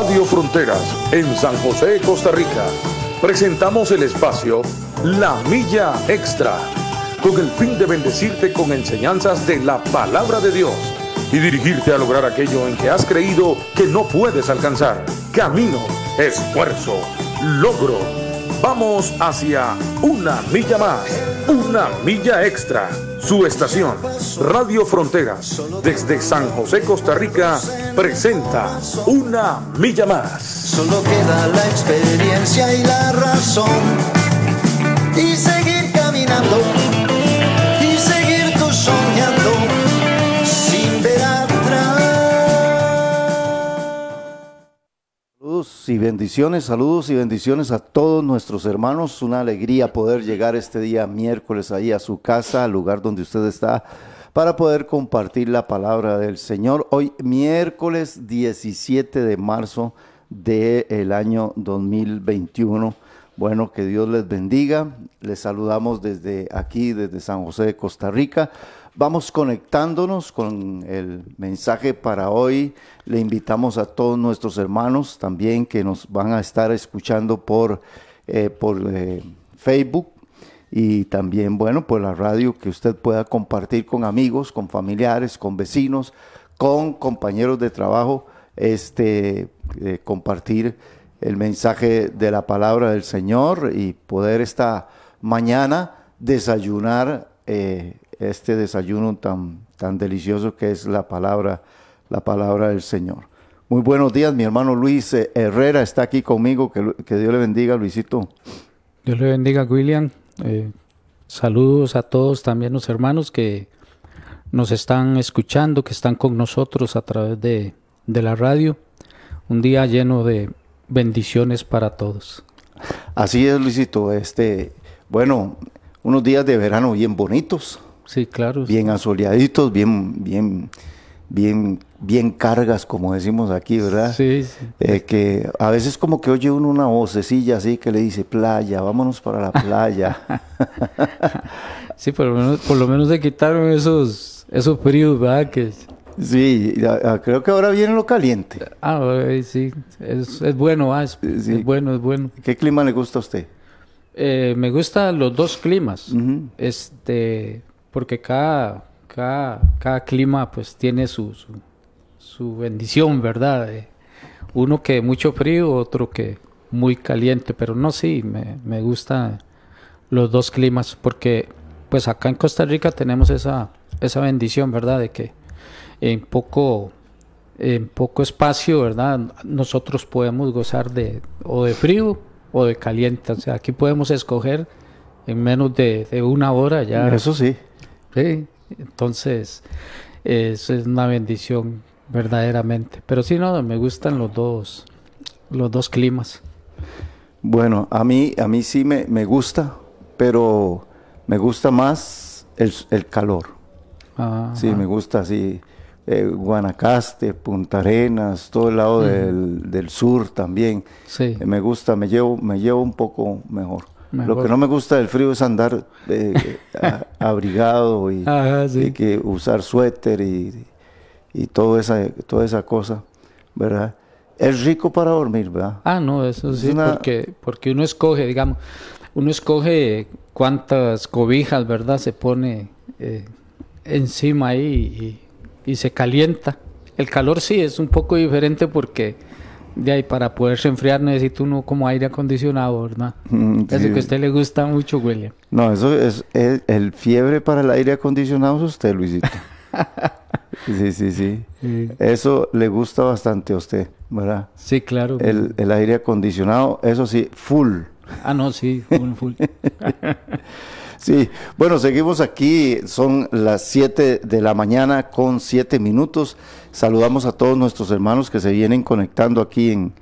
Radio Fronteras, en San José, Costa Rica, presentamos el espacio La Milla Extra, con el fin de bendecirte con enseñanzas de la palabra de Dios y dirigirte a lograr aquello en que has creído que no puedes alcanzar. Camino, esfuerzo, logro. Vamos hacia una milla más, una milla extra. Su estación, Radio Fronteras, desde San José, Costa Rica, presenta Una Milla Más. Solo queda la experiencia y la razón. Y seguir caminando. Y bendiciones, saludos y bendiciones a todos nuestros hermanos. Una alegría poder llegar este día miércoles ahí a su casa, al lugar donde usted está, para poder compartir la palabra del Señor. Hoy miércoles 17 de marzo del año 2021. Bueno, que Dios les bendiga. Les saludamos desde aquí, desde San José de Costa Rica. Vamos conectándonos con el mensaje para hoy. Le invitamos a todos nuestros hermanos también que nos van a estar escuchando por, eh, por eh, Facebook y también, bueno, por la radio que usted pueda compartir con amigos, con familiares, con vecinos, con compañeros de trabajo, este, eh, compartir el mensaje de la palabra del Señor y poder esta mañana desayunar este desayuno tan, tan delicioso que es la palabra, la palabra del Señor. Muy buenos días, mi hermano Luis eh, Herrera está aquí conmigo, que, que Dios le bendiga, Luisito. Dios le bendiga, William. Eh, saludos a todos también los hermanos que nos están escuchando, que están con nosotros a través de, de la radio. Un día lleno de bendiciones para todos. Así es, Luisito. Este, bueno, unos días de verano bien bonitos, Sí, claro. bien asoleaditos, bien, bien, bien, bien cargas, como decimos aquí, ¿verdad? Sí, sí. Eh, que a veces como que oye uno una vocecilla así que le dice playa, vámonos para la playa. Sí, por lo menos, por lo menos se quitaron esos, esos fríos, ¿verdad? Que, sí, creo que ahora viene lo caliente. ah, sí, es, es bueno, ah, es, Sí. es bueno, es bueno. ¿Qué clima le gusta a usted? Eh, me gustan los dos climas, este, porque cada, cada, cada clima pues tiene su, su, bendición, ¿verdad? Eh, uno que mucho frío, otro que muy caliente, pero no, sí, me, me gustan los dos climas, porque pues acá en Costa Rica tenemos esa, esa bendición, ¿verdad? De que en poco, en poco espacio, ¿verdad? Nosotros podemos gozar de o de frío o de caliente. O sea, aquí podemos escoger en menos de, de una hora ya. Eso sí. Sí, entonces eso es una bendición verdaderamente. Pero sí, no, me gustan los dos, los dos climas. Bueno, a mí, a mí sí me, me gusta, pero me gusta más el, el calor. Ah, Sí, me gusta así. eh, Guanacaste, Punta Arenas, todo el lado del, del sur también. sí. Eh, Me gusta, me llevo, me llevo un poco mejor. Lo que no me gusta del frío es andar eh, a- abrigado y, Ajá, sí. y que usar suéter y, y todo esa, toda esa cosa, ¿verdad? Es rico para dormir, ¿verdad? Ah, no, eso Es sí, una- porque, porque uno escoge, digamos, uno escoge cuántas cobijas, ¿verdad? Se pone eh, encima ahí y, y se calienta. El calor sí es un poco diferente porque de ahí para poderse enfriar necesita uno como aire acondicionado, ¿verdad? Mm, Eso sí. que a usted le gusta mucho, William. No, eso es, es- el fiebre para el aire acondicionado es usted, Luisito. Sí, sí, sí. Eso le gusta bastante a usted, ¿verdad? Sí, claro. El, el aire acondicionado, eso sí, full. Ah, no, sí, full, full. Sí, bueno, seguimos aquí, son las 7 de la mañana con 7 minutos. Saludamos a todos nuestros hermanos que se vienen conectando aquí en,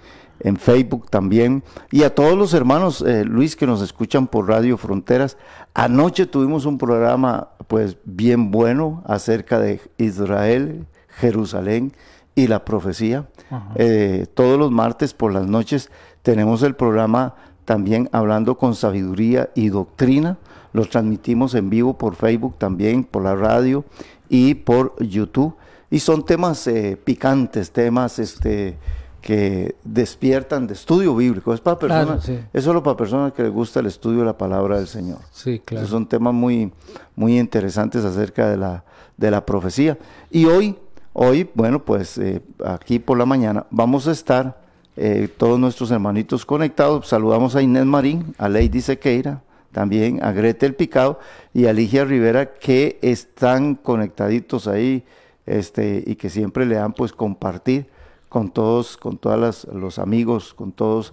en Facebook también y a todos los hermanos, eh, Luis, que nos escuchan por Radio Fronteras. Anoche tuvimos un programa pues bien bueno acerca de Israel, Jerusalén y la profecía. Eh, todos los martes por las noches tenemos el programa también hablando con sabiduría y doctrina. Lo transmitimos en vivo por Facebook también, por la radio y por YouTube. Y son temas eh, picantes, temas este, que despiertan de estudio bíblico. Es, para Claro, personas, sí. es solo para personas que les gusta el estudio de la palabra del Señor. Sí, claro. Son temas muy, muy interesantes acerca de la, de la profecía. Y hoy, hoy, bueno, pues eh, aquí por la mañana vamos a estar eh, todos nuestros hermanitos conectados. Saludamos a Inés Marín, a Lady Sequeira, también a Gretel Picado y a Ligia Rivera que están conectaditos ahí este, y que siempre le dan pues compartir con todos, con todos los amigos, con todos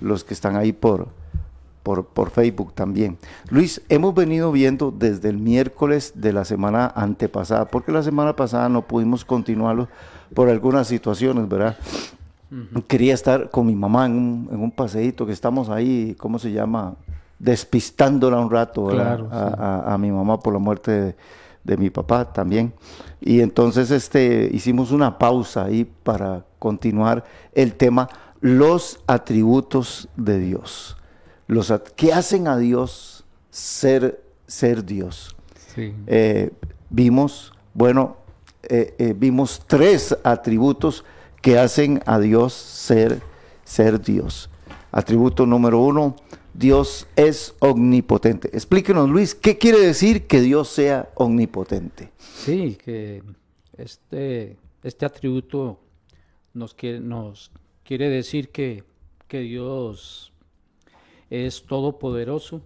los que están ahí por, por, por Facebook también. Luis, hemos venido viendo desde el miércoles de la semana antepasada, porque la semana pasada no pudimos continuarlo por algunas situaciones, ¿verdad? Quería estar con mi mamá en un, en un paseíto que estamos ahí, ¿cómo se llama? Despistándola un rato ¿verdad? Claro, a, sí. a- a mi mamá por la muerte de, de mi papá también. Y entonces este, hicimos una pausa ahí para continuar el tema, los atributos de Dios. Los, at- ¿Qué hacen a Dios ser, ser Dios? Sí. eh, vimos, bueno, eh, eh, vimos tres atributos que hacen a Dios ser, ser Dios. Atributo número uno, Dios es omnipotente. Explíquenos, Luis, ¿qué quiere decir que Dios sea omnipotente? Sí, que este, este atributo nos quiere, nos quiere decir que, que Dios es todopoderoso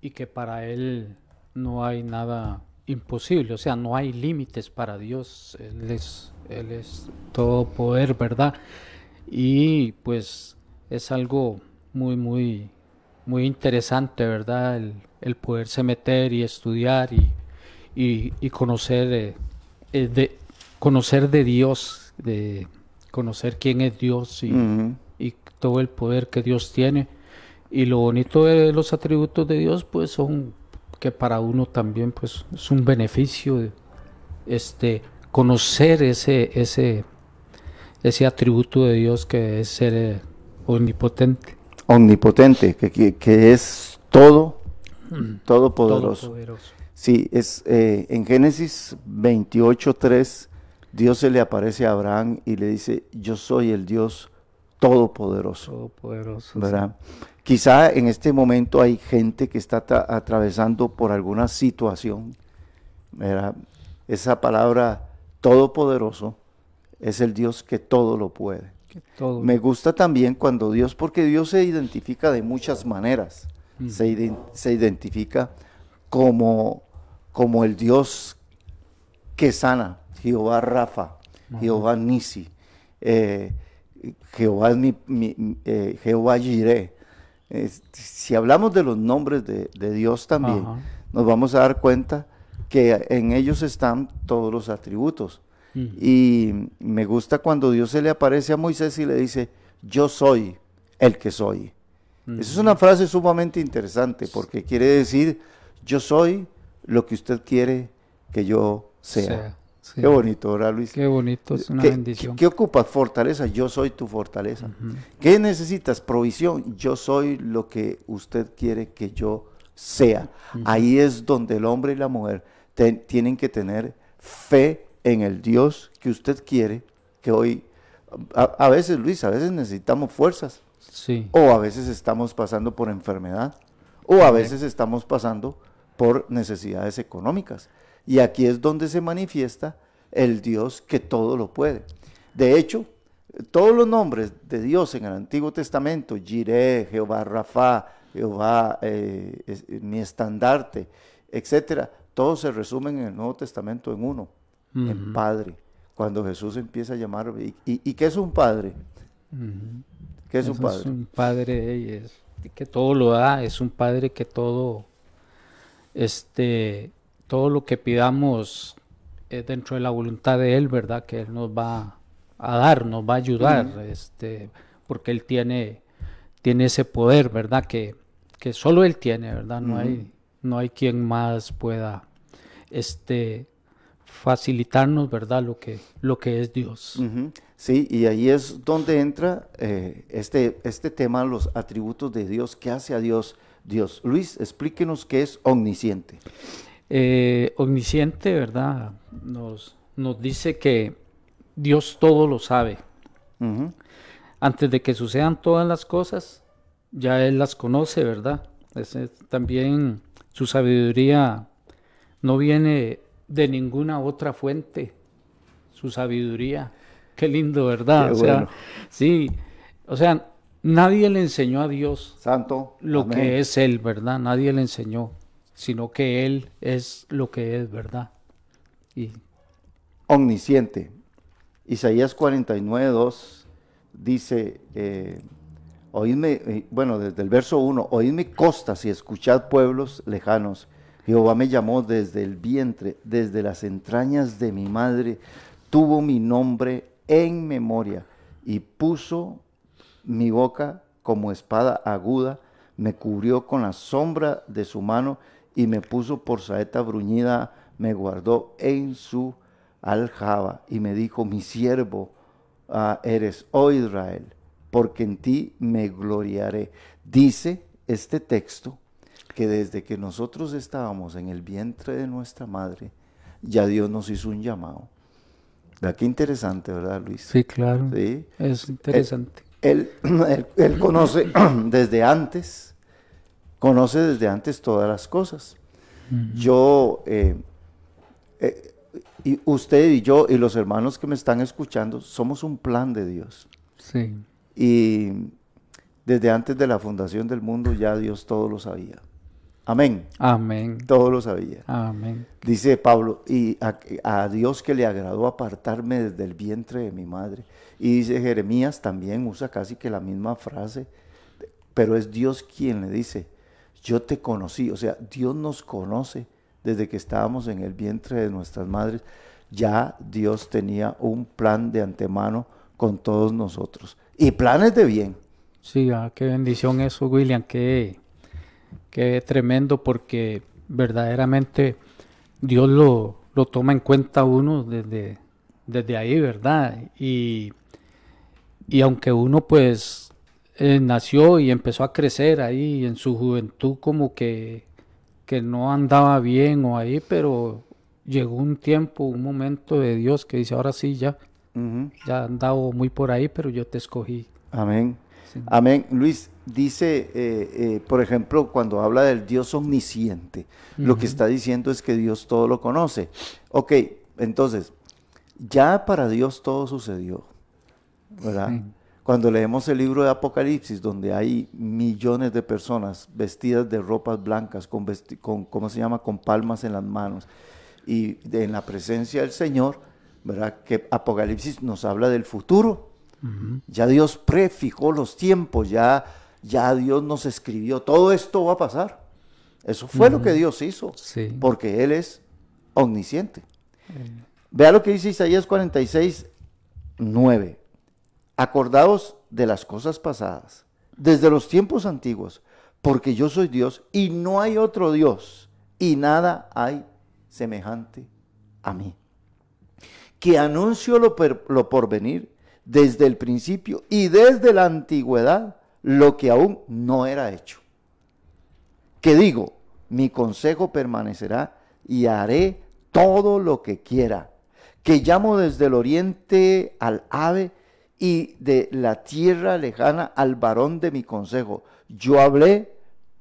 y que para Él no hay nada imposible, o sea, no hay límites para Dios, Él es, Él es todo poder, ¿verdad? Y pues es algo muy, muy, muy interesante, ¿verdad? El, el poderse meter y estudiar y, y, y conocer, eh, eh, de, conocer de Dios, de conocer quién es Dios y, y todo el poder que Dios tiene. Y lo bonito de los atributos de Dios, pues son que para uno también, pues es un beneficio este, conocer ese, ese, ese atributo de Dios que es ser eh, omnipotente. Omnipotente, que, que- que es todo, todopoderoso. Todopoderoso. Sí, es eh, en Génesis 28:3 Dios se le aparece a Abraham y le dice, "Yo soy el Dios todopoderoso." Todopoderoso. Quizá en este momento hay gente que está atravesando por alguna situación, ¿verdad? Esa palabra todopoderoso es el Dios que todo lo puede. Todo- Me gusta también cuando Dios, porque Dios se identifica de muchas maneras. Se, iden- se identifica como, como el Dios que sana, Jehová Rafa, Jehová Nisi, eh, Jehová, mi, mi- eh, Jehová Jireh. Si hablamos de los nombres de, de Dios también, Ajá. nos vamos a dar cuenta que en ellos están todos los atributos. Ujú. Y me gusta cuando Dios se le aparece a Moisés y le dice, yo soy el que soy. Esa es una frase sumamente interesante porque quiere decir, yo soy lo que usted quiere que yo sea. Sea, sí. Qué bonito, ¿verdad, Luis? Qué bonito, es una ¿Qué, bendición. qué- qué ocupas? Fortaleza. Yo soy tu fortaleza. ¿Qué necesitas? Provisión. Yo soy lo que usted quiere que yo sea. Ahí es donde el hombre y la mujer te- tienen que tener fe en el Dios que usted quiere que hoy... A, a veces, Luis, a veces necesitamos fuerzas. Sí. O a veces estamos pasando por enfermedad. O a veces estamos pasando por necesidades económicas. Y aquí es donde se manifiesta el Dios que todo lo puede. De hecho, todos los nombres de Dios en el Antiguo Testamento, Jireh, Jehová Rafa, Jehová eh, es- mi estandarte, etcétera, todos se resumen en el Nuevo Testamento en uno, en Padre. Cuando Jesús empieza a llamar, ¿y, y, y qué es un Padre? ¿Qué es un Padre? Es un padre es- que todo lo da, es un padre que todo, este, todo lo que pidamos es dentro de la voluntad de él, ¿verdad? Que él nos va a dar, nos va a ayudar, este, porque él tiene, tiene ese poder, ¿verdad? Que, que solo él tiene, ¿verdad? No hay, no hay quien más pueda, este, facilitarnos, ¿verdad? Lo que, lo que es Dios. Sí, y ahí es donde entra eh, este, este tema, los atributos de Dios. ¿Qué hace a Dios Dios? Luis, explíquenos qué es omnisciente. Eh, omnisciente, ¿verdad? Nos, nos dice que Dios todo lo sabe. Antes de que sucedan todas las cosas, ya Él las conoce, ¿verdad? también su sabiduría no viene de ninguna otra fuente, su sabiduría. Qué lindo, ¿verdad? o sea, sí, o sea, nadie le enseñó a Dios Santo lo que es Él, ¿verdad? Nadie le enseñó, sino que Él es lo que es, ¿verdad? Y... Omnisciente. Isaías 49, 2 dice, eh, oídme, eh, bueno, desde el verso 1, oídme costas y escuchad pueblos lejanos. Jehová me llamó desde el vientre, desde las entrañas de mi madre, tuvo mi nombre en memoria y puso mi boca como espada aguda, me cubrió con la sombra de su mano y me puso por saeta bruñida, me guardó en su aljaba y me dijo, mi siervo ah, eres, oh Israel, porque en ti me gloriaré. Dice este texto que desde que nosotros estábamos en el vientre de nuestra madre, ya Dios nos hizo un llamado. Qué interesante, ¿verdad, Luis? Sí, claro. ¿Sí? Es interesante. Él, él, conoce desde antes, conoce desde antes todas las cosas. Yo, eh, eh, y usted y yo y los hermanos que me están escuchando, somos un plan de Dios. Sí. Y desde antes de la fundación del mundo ya Dios todo lo sabía. Amén. Amén. Todo lo sabía. Amén. Dice Pablo, y a, Dios que le agradó apartarme desde el vientre de mi madre. Y dice Jeremías también usa casi que la misma frase, pero es Dios quien le dice, yo te conocí, o sea, Dios nos conoce desde que estábamos en el vientre de nuestras madres. Ya Dios tenía un plan de antemano con todos nosotros. Y planes de bien. Sí, ah, qué bendición eso, William, qué Qué tremendo porque verdaderamente Dios lo, lo toma en cuenta uno desde, desde ahí, ¿verdad? Y, y aunque uno pues eh, nació y empezó a crecer ahí en su juventud como que, que no andaba bien o ahí, pero llegó un tiempo, un momento de Dios que dice, ahora sí, ya, ya andaba muy por ahí, pero yo te escogí. Amén. Amén. Luis, dice, eh, eh, por ejemplo, cuando habla del Dios omnisciente, lo que está diciendo es que Dios todo lo conoce. Ok, entonces, ya para Dios todo sucedió, ¿verdad? Cuando leemos el libro de Apocalipsis, donde hay millones de personas vestidas de ropas blancas, con, con ¿cómo se llama?, con palmas en las manos, y en la presencia del Señor, ¿verdad? Que Apocalipsis nos habla del futuro, ya Dios prefijó los tiempos, ya, ya Dios nos escribió, todo esto va a pasar. Eso fue lo que Dios hizo, porque Él es omnisciente. Vea lo que dice Isaías 46, 9. Acordaos de las cosas pasadas, desde los tiempos antiguos, porque yo soy Dios y no hay otro Dios, y nada hay semejante a mí. Que anuncio lo, lo por venir desde el principio y desde la antigüedad lo que aún no era hecho. Que digo, mi consejo permanecerá y haré todo lo que quiera. Que llamo desde el oriente al ave y de la tierra lejana al varón de mi consejo. Yo hablé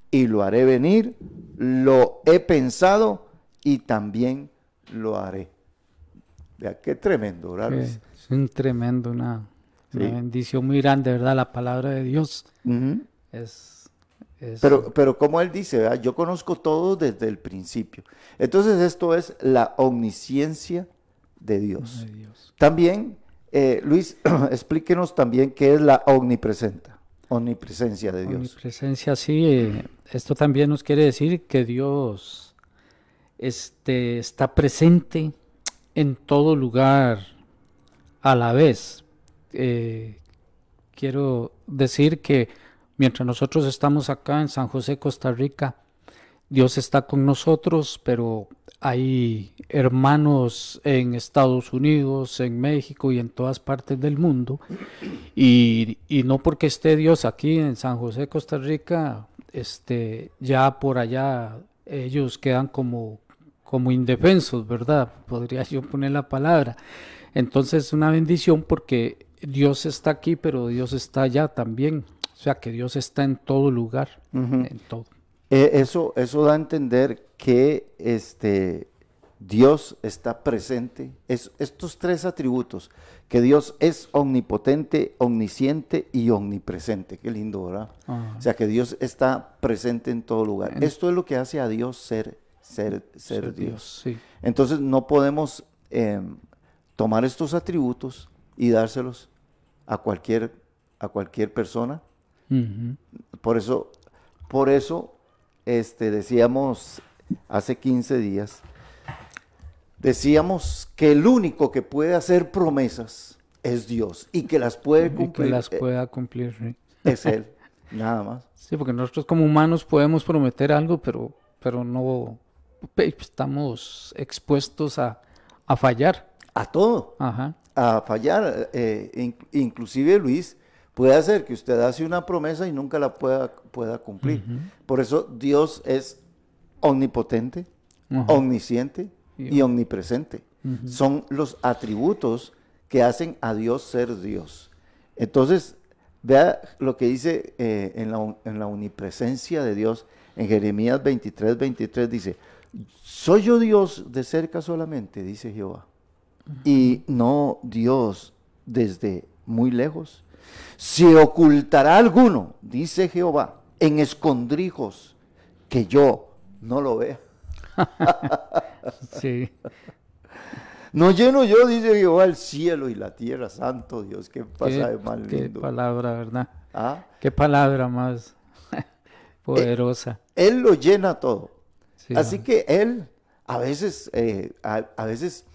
y lo haré venir, lo he pensado y también lo haré. Vea qué tremendo, ¿verdad? Es un tremendo, una, bendición muy grande, ¿verdad? La palabra de Dios es, Pero, pero como él dice, yo conozco todo desde el principio. Entonces esto es la omnisciencia de Dios. También, eh, Luis, explíquenos también qué es la omnipresencia, omnipresencia de Dios. Omnipresencia, sí. Eh, esto también nos quiere decir que Dios este, está presente en todo lugar a la vez. Eh, quiero decir que mientras nosotros estamos acá en San José, Costa Rica, Dios está con nosotros, pero hay hermanos en Estados Unidos, en México y en todas partes del mundo. Y, y, no porque esté Dios aquí en San José, Costa Rica, este, ya por allá ellos quedan como como indefensos, ¿verdad? Podría yo poner la palabra. Entonces, una bendición porque Dios está aquí, pero Dios está allá también. O sea, que Dios está en todo lugar, en todo. Eh, eso, eso da a entender que este, Dios está presente. Es, estos tres atributos, que Dios es omnipotente, omnisciente y omnipresente. Qué lindo, ¿verdad? O sea, que Dios está presente en todo lugar. Esto es lo que hace a Dios ser, ser, ser, Ser Dios. sí. Entonces no podemos em, tomar estos atributos y dárselos a cualquier, a cualquier persona. Por eso, por eso este, decíamos hace 15 días, decíamos que el único que puede hacer promesas es Dios y que las puede Y que cumplir las pueda cumplir. es Él, nada más. Sí, porque nosotros como humanos podemos prometer algo, pero, pero no estamos expuestos a, a fallar. A todo. Ajá. A fallar. eh, in- inclusive Luis puede hacer que usted hace una promesa y nunca la pueda, pueda cumplir. Por eso Dios es omnipotente, omnisciente y omnipresente. Son los atributos que hacen a Dios ser Dios. Entonces, vea lo que dice eh, en, la, en la omnipresencia de Dios, en Jeremías 23, 23 dice, ¿soy yo Dios de cerca solamente? Dice Jehová y no Dios desde muy lejos. Se ocultará alguno, dice Jehová, en escondrijos que yo no lo vea. Sí. No lleno yo, dice Jehová, el cielo y la tierra, santo Dios, qué pasa de mal qué lindo. palabra, ¿verdad? Ah, Qué palabra más poderosa. Él lo llena todo. Sí, Así que Él, a veces, eh, a, a veces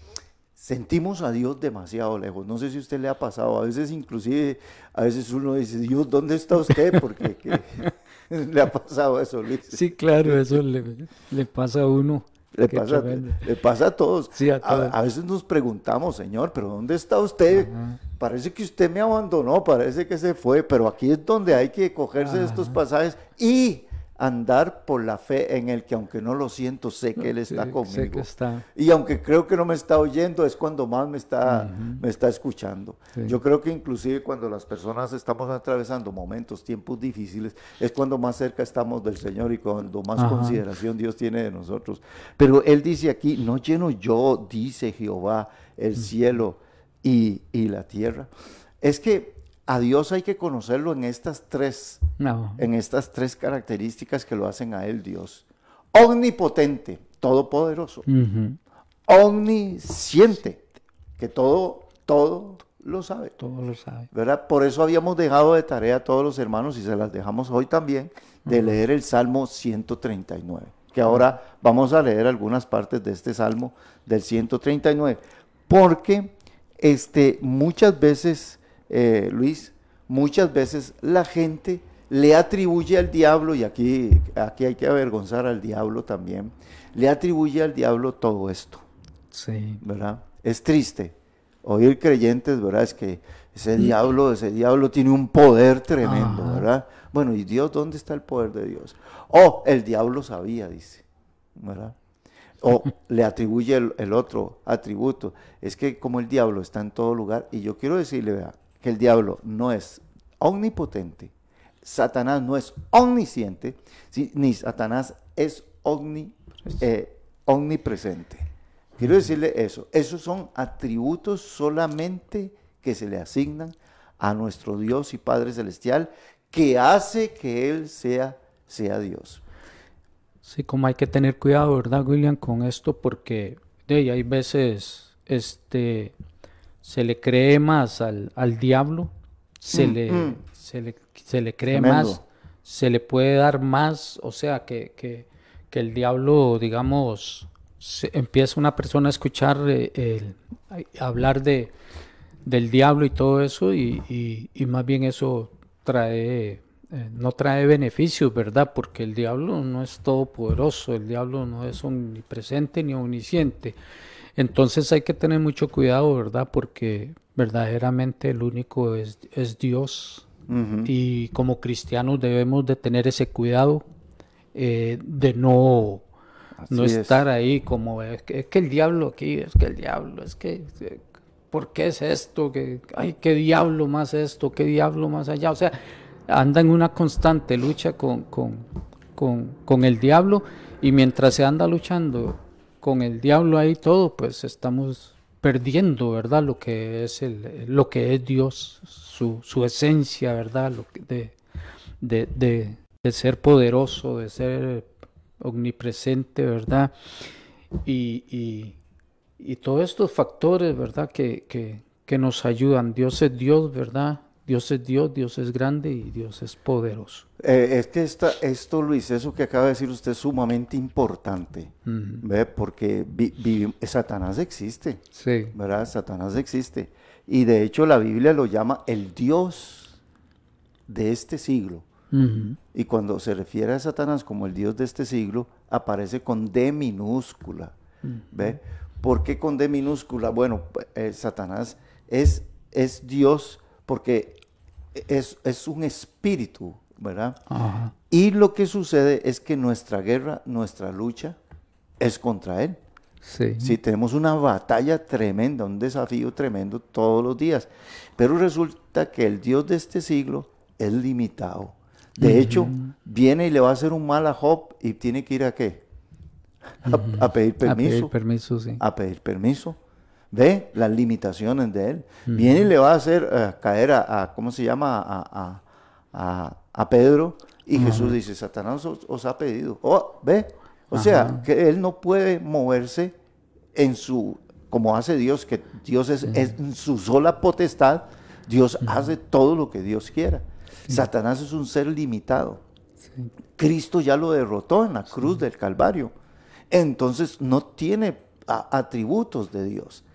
sentimos a Dios demasiado lejos. No sé si a usted le ha pasado. A veces inclusive, a veces uno dice, Dios, ¿dónde está usted? Porque le ha pasado eso, Luis. Sí, claro, eso le, le pasa a uno. Le pasa, le pasa a todos. Sí, a todos. a veces nos preguntamos, Señor, pero ¿dónde está usted? Parece que usted me abandonó, parece que se fue, pero aquí es donde hay que cogerse de estos pasajes y andar por la fe en el que aunque no lo siento, sé que Él está Sí, conmigo. está. Y aunque creo que no me está oyendo, es cuando más me está, me está escuchando. Sí. Yo creo que inclusive cuando las personas estamos atravesando momentos, tiempos difíciles, es cuando más cerca estamos del Señor y cuando más Ajá. consideración Dios tiene de nosotros. Pero Él dice aquí, no lleno yo, dice Jehová, el cielo y, y la tierra. Es que a Dios hay que conocerlo en estas tres No. en estas tres características que lo hacen a él Dios. Omnipotente, todopoderoso. Omnisciente, que todo, todo lo sabe. Todo lo sabe. ¿verdad? Por eso habíamos dejado de tarea a todos los hermanos y se las dejamos hoy también de leer el Salmo 139, que ahora vamos a leer algunas partes de este Salmo del 139, porque este, muchas veces, eh, Luis, muchas veces la gente le atribuye al diablo, y aquí, aquí hay que avergonzar al diablo también, le atribuye al diablo todo esto. Sí. ¿verdad? Es triste oír creyentes, ¿verdad? Es que ese diablo, ese diablo tiene un poder tremendo, Ajá. ¿verdad? Bueno, ¿y Dios dónde está el poder de Dios? Oh, el diablo sabía, dice, ¿verdad? O le atribuye el, el otro atributo. Es que como el diablo está en todo lugar, y yo quiero decirle, vea, que el diablo no es omnipotente, Satanás no es omnisciente, sí, ni Satanás es omni, eh, omnipresente. Quiero decirle eso. Esos son atributos solamente que se le asignan a nuestro Dios y Padre Celestial, que hace que Él sea, sea Dios. Sí, como hay que tener cuidado, ¿verdad, William, con esto? Porque de hay veces este, se le cree más al, al diablo, se, Mm, le, mm. se, le, se le cree Tremendo. más, se le puede dar más, o sea, que, que, que el diablo, digamos, se- empieza una persona a escuchar eh, el- a- hablar de, del diablo y todo eso, y, y- y más bien eso trae, eh, no trae beneficios, ¿verdad? Porque el diablo no es todopoderoso, el diablo no es omnipresente ni omnisciente. Entonces hay que tener mucho cuidado, ¿verdad? Porque verdaderamente el único es, es Dios. Y como cristianos debemos de tener ese cuidado eh, de no, no es. estar ahí como es que, es que el diablo aquí, es que el diablo, es que... ¿por qué es esto? ¿Qué, ay, qué diablo más esto, qué diablo más allá. O sea, anda en una constante lucha con, con, con, con el diablo y mientras se anda luchando con el diablo ahí todo, pues estamos perdiendo, ¿verdad? Lo que es el, lo que es Dios, su, su esencia, ¿verdad? Lo que de, de, de, de, ser poderoso, de ser omnipresente, ¿verdad? Y, y, y todos estos factores, ¿verdad? Que, que, que nos ayudan. Dios es Dios, ¿verdad? Dios es Dios, Dios es grande y Dios es poderoso. Eh, es que esta, esto, Luis, eso que acaba de decir usted es sumamente importante, uh -huh. ¿ve? Porque vi, vi, Satanás existe, sí. ¿verdad? Satanás existe. Y de hecho la Biblia lo llama el Dios de este siglo. Uh -huh. Y cuando se refiere a Satanás como el Dios de este siglo, aparece con D minúscula. Uh -huh. ¿Ve? ¿Por qué con D minúscula? Bueno, eh, Satanás es, es Dios porque es, es un espíritu, ¿verdad? Ajá. Y lo que sucede es que nuestra guerra, nuestra lucha es contra Él. Sí. sí. tenemos una batalla tremenda, un desafío tremendo todos los días. Pero resulta que el Dios de este siglo es limitado. De uh -huh. hecho, viene y le va a hacer un mal a Job y tiene que ir a qué? A, uh -huh. a pedir permiso. A pedir permiso, sí. A pedir permiso ve las limitaciones de él. Uh -huh. Viene y le va a hacer uh, caer a, a, ¿cómo se llama? A, a, a Pedro. Y uh -huh. Jesús dice, Satanás os, os, ha pedido. Oh, ve. O sea, que él no puede moverse en su, como hace Dios, que Dios es, es en su sola potestad. Dios hace todo lo que Dios quiera. Satanás es un ser limitado. Sí. Cristo ya lo derrotó en la cruz del Calvario. Entonces no tiene atributos de Dios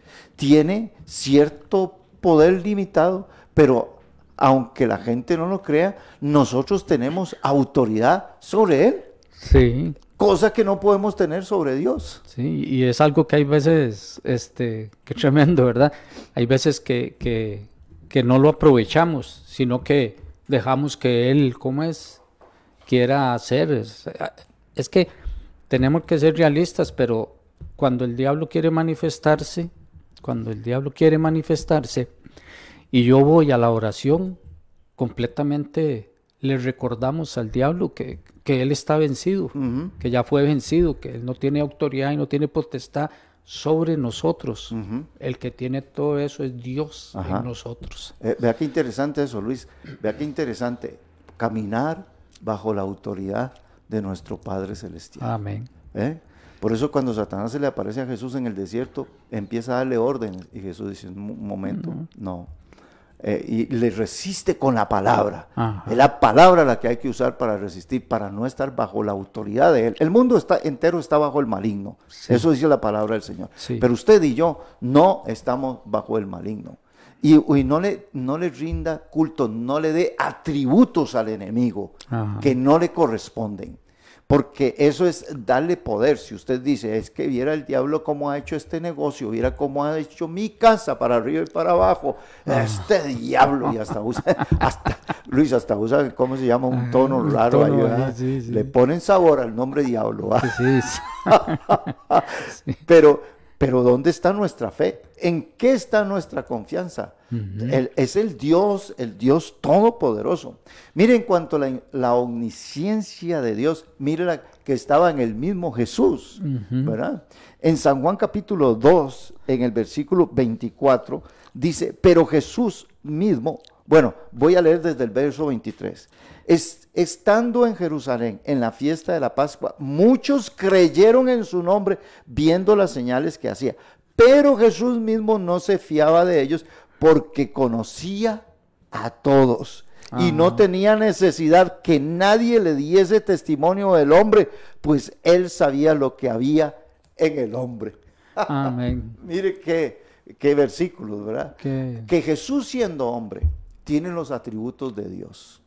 tiene cierto poder limitado, pero aunque la gente no lo crea, nosotros tenemos autoridad sobre él. Sí. Cosa que no podemos tener sobre Dios. Sí, y es algo que hay veces, este, que tremendo, ¿verdad? Hay veces que, que, que no lo aprovechamos, sino que dejamos que él, ¿cómo es? Quiera hacer. Es, es que tenemos que ser realistas, pero cuando el diablo quiere manifestarse, cuando el diablo quiere manifestarse y yo voy a la oración, completamente le recordamos al diablo que, que él está vencido, uh -huh. que ya fue vencido, que él no tiene autoridad y no tiene potestad sobre nosotros. Uh -huh. El que tiene todo eso es Dios Ajá. en nosotros. Eh, vea qué interesante eso, Luis. Vea qué interesante. Caminar bajo la autoridad de nuestro Padre Celestial. Amén. ¿Eh? Por eso cuando Satanás se le aparece a Jesús en el desierto, empieza a darle órdenes y Jesús dice, un momento, uh -huh. no. Eh, y le resiste con la palabra. Ajá. Es la palabra la que hay que usar para resistir, para no estar bajo la autoridad de Él. El mundo está, entero está bajo el maligno. Sí. Eso dice la palabra del Señor. Sí. Pero usted y yo no estamos bajo el maligno. Y, y, no, le, no le rinda culto, no le dé atributos al enemigo Ajá. que no le corresponden. Porque eso es darle poder. Si usted dice, es que viera el diablo cómo ha hecho este negocio, viera cómo ha hecho mi casa para arriba y para abajo. Ah. Este diablo, y hasta usa, hasta, Luis, hasta usa, ¿cómo se llama? Un tono ah, raro. Un tono, ahí, sí, sí. Le ponen sabor al nombre diablo. Sí, pero, pero ¿dónde está nuestra fe? ¿En qué está nuestra confianza? Uh -huh. el, es el Dios, el Dios todopoderoso. Mire en cuanto a la, la, omnisciencia de Dios, mire la que estaba en el mismo Jesús, uh -huh. ¿verdad? En San Juan capítulo 2, en el versículo 24, dice, pero Jesús mismo, bueno, voy a leer desde el verso 23. Es, estando en Jerusalén en la fiesta de la Pascua, muchos creyeron en su nombre viendo las señales que hacía. Pero Jesús mismo no se fiaba de ellos porque conocía a todos Ajá. y no tenía necesidad que nadie le diese testimonio del hombre, pues él sabía lo que había en el hombre. Amén. Mire qué, qué versículos, ¿verdad? ¿Qué? Que Jesús siendo hombre tiene los atributos de Dios.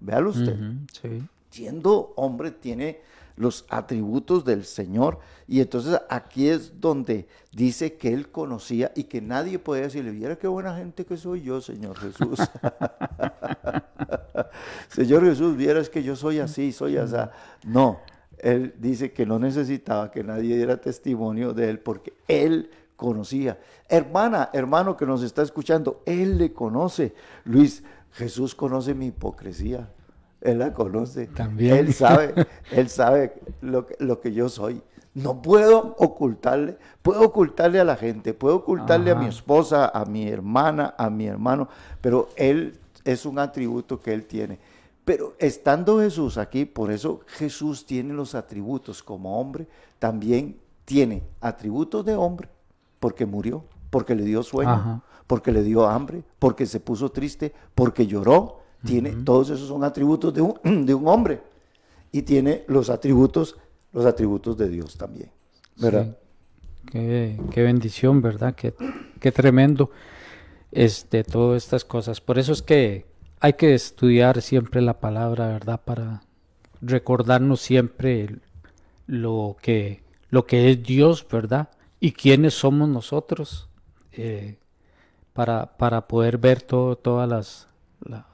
Véalo usted. Uh -huh, sí. Siendo hombre tiene los atributos del Señor. Y entonces aquí es donde dice que él conocía y que nadie podía decirle, viera qué buena gente que soy yo, Señor Jesús. Señor Jesús, vieras que yo soy así, soy así. No, él dice que no necesitaba que nadie diera testimonio de él porque él conocía. Hermana, hermano que nos está escuchando, Él le conoce. Luis, Jesús conoce mi hipocresía. Él la conoce. También. Él sabe, Él sabe lo que, lo que yo soy. No puedo ocultarle, puedo ocultarle a la gente, puedo ocultarle a mi esposa, a mi hermana, a mi hermano, pero Él es un atributo que Él tiene. Pero estando Jesús aquí, por eso Jesús tiene los atributos como hombre, también tiene atributos de hombre, porque murió, porque le dio sueño, Ajá. porque le dio hambre, porque se puso triste, porque lloró. Tiene, Todos esos son atributos de un, de un hombre. Y tiene los atributos, los atributos de Dios también. ¿Verdad? Sí. Qué, qué bendición, ¿verdad? Qué, qué tremendo este, todas estas cosas. Por eso es que hay que estudiar siempre la palabra, ¿verdad? Para recordarnos siempre el- lo que, lo que es Dios, ¿verdad? Y quiénes somos nosotros, eh, para, para poder ver todo, todas las... la-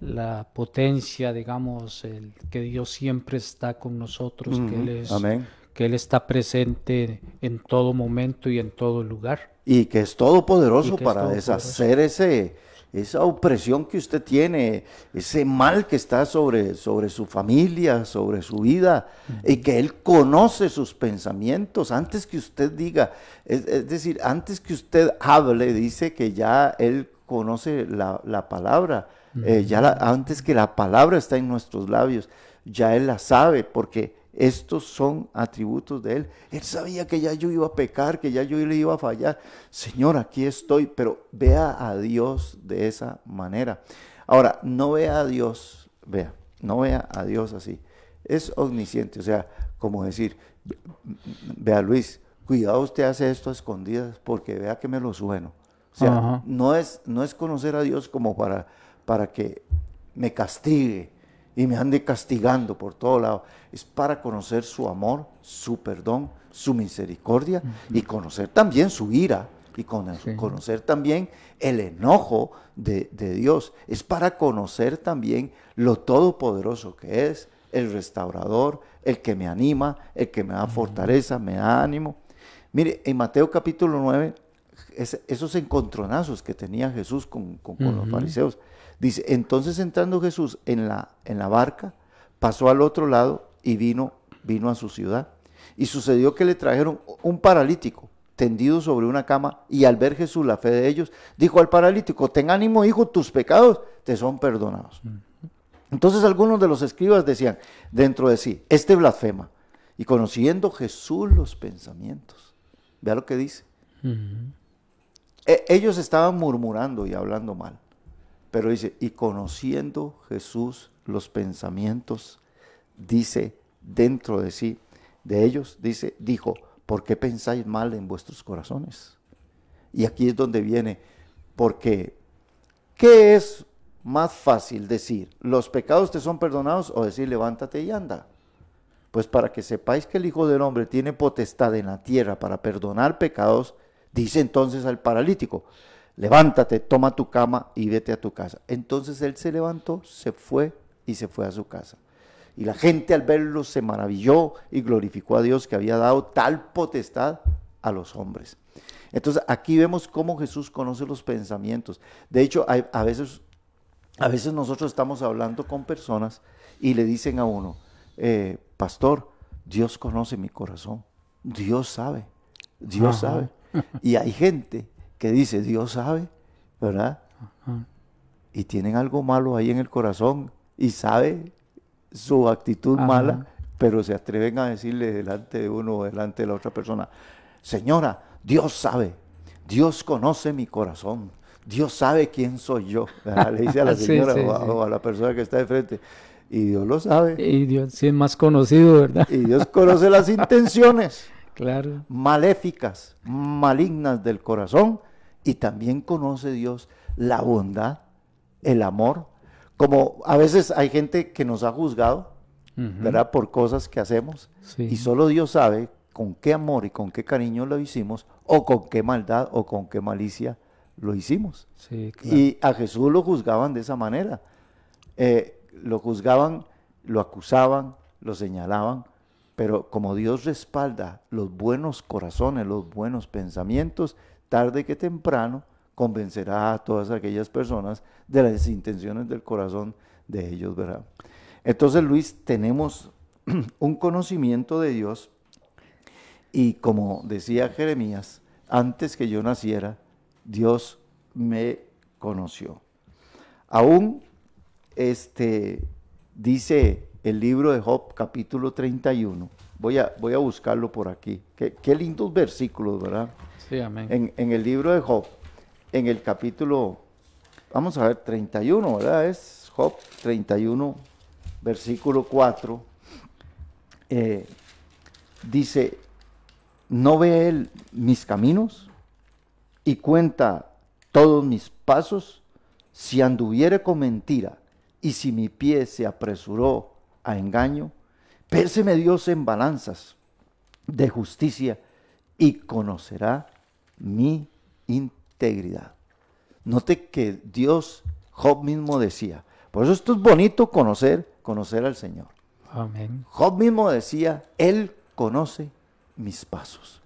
la potencia, digamos, el que Dios siempre está con nosotros, que Él es, Amén. que Él está presente en todo momento y en todo lugar. Y que es todopoderoso que es para todopoderoso. deshacer ese, esa opresión que usted tiene, ese mal que está sobre, sobre su familia, sobre su vida, y que Él conoce sus pensamientos. Antes que usted diga, es, es decir, antes que usted hable, dice que ya Él conoce la, la palabra, eh, ya la- antes que la palabra está en nuestros labios, ya Él la sabe, porque estos son atributos de Él. Él sabía que ya yo iba a pecar, que ya yo le iba a fallar. Señor, aquí estoy, pero vea a Dios de esa manera. Ahora, no vea a Dios, vea, no vea a Dios así. Es omnisciente, o sea, como decir, ve- vea Luis, cuidado usted hace esto a escondidas porque vea que me lo sueno. O sea, Ajá. no es, no es conocer a Dios como para, para que me castigue y me ande castigando por todo lado. Es para conocer su amor, su perdón, su misericordia y conocer también su ira y Sí. conocer también el enojo de, de Dios. Es para conocer también lo todopoderoso que es, el restaurador, el que me anima, el que me da fortaleza, me da ánimo. Mire, en Mateo capítulo 9, es- esos encontronazos que tenía Jesús con, con- con los fariseos. Dice, entonces entrando Jesús en la, en la barca, pasó al otro lado y vino, vino a su ciudad. Y sucedió que le trajeron un paralítico tendido sobre una cama y al ver Jesús la fe de ellos, dijo al paralítico, ten ánimo hijo, tus pecados te son perdonados. Entonces algunos de los escribas decían dentro de sí, este blasfema. Y conociendo Jesús los pensamientos, vea lo que dice. Ujú. E- ellos estaban murmurando y hablando mal. Pero dice, y conociendo Jesús los pensamientos, dice dentro de sí, de ellos, dice, dijo, ¿por qué pensáis mal en vuestros corazones? Y aquí es donde viene, porque, ¿qué es más fácil decir, los pecados te son perdonados o decir, levántate y anda? Pues para que sepáis que el Hijo del Hombre tiene potestad en la tierra para perdonar pecados, dice entonces al paralítico, levántate, toma tu cama y vete a tu casa. Entonces él se levantó, se fue y se fue a su casa. Y la gente al verlo se maravilló y glorificó a Dios que había dado tal potestad a los hombres. Entonces aquí vemos cómo Jesús conoce los pensamientos. De hecho, hay- a veces a veces nosotros estamos hablando con personas y le dicen a uno, eh, pastor, Dios conoce mi corazón, Dios sabe, Dios Ajá. sabe. Y hay gente que dice, Dios sabe, ¿verdad? Ajá. Y tienen algo malo ahí en el corazón y sabe su actitud Ajá. mala, pero se atreven a decirle delante de uno o delante de la otra persona, señora, Dios sabe, Dios conoce mi corazón, Dios sabe quién soy yo. ¿verdad? Le dice a la Sí, señora sí, o, a, sí. o a la persona que está de frente, y Dios lo sabe. Y Dios sí es más conocido, ¿verdad? Y Dios conoce las intenciones Claro. maléficas, malignas del corazón, y también conoce Dios la bondad, el amor. Como a veces hay gente que nos ha juzgado. ¿verdad? Por cosas que hacemos, Sí. y solo Dios sabe con qué amor y con qué cariño lo hicimos, o con qué maldad o con qué malicia lo hicimos. Sí, claro. Y a Jesús lo juzgaban de esa manera. Eh, lo juzgaban, lo acusaban, lo señalaban, Pero como Dios respalda los buenos corazones, los buenos pensamientos, tarde que temprano convencerá a todas aquellas personas de las intenciones del corazón de ellos, ¿verdad? Entonces, Luis, tenemos un conocimiento de Dios y como decía Jeremías, antes que yo naciera, Dios me conoció. Aún este dice el libro de Job capítulo 31. Voy a, voy a buscarlo por aquí. Qué, qué lindos versículos, ¿verdad? Sí, amén. En, en el libro de Job, en el capítulo, vamos a ver, 31, ¿verdad? Es Job 31, versículo 4. eh, dice, ¿no ve él mis caminos y cuenta todos mis pasos? Si anduviere con mentira y si mi pie se apresuró a engaño, péseme Dios en balanzas de justicia y conocerá mi integridad. Note que Dios, Job mismo decía, por eso esto es bonito conocer, conocer al Señor. Amén. Job mismo decía, Él conoce mis pasos.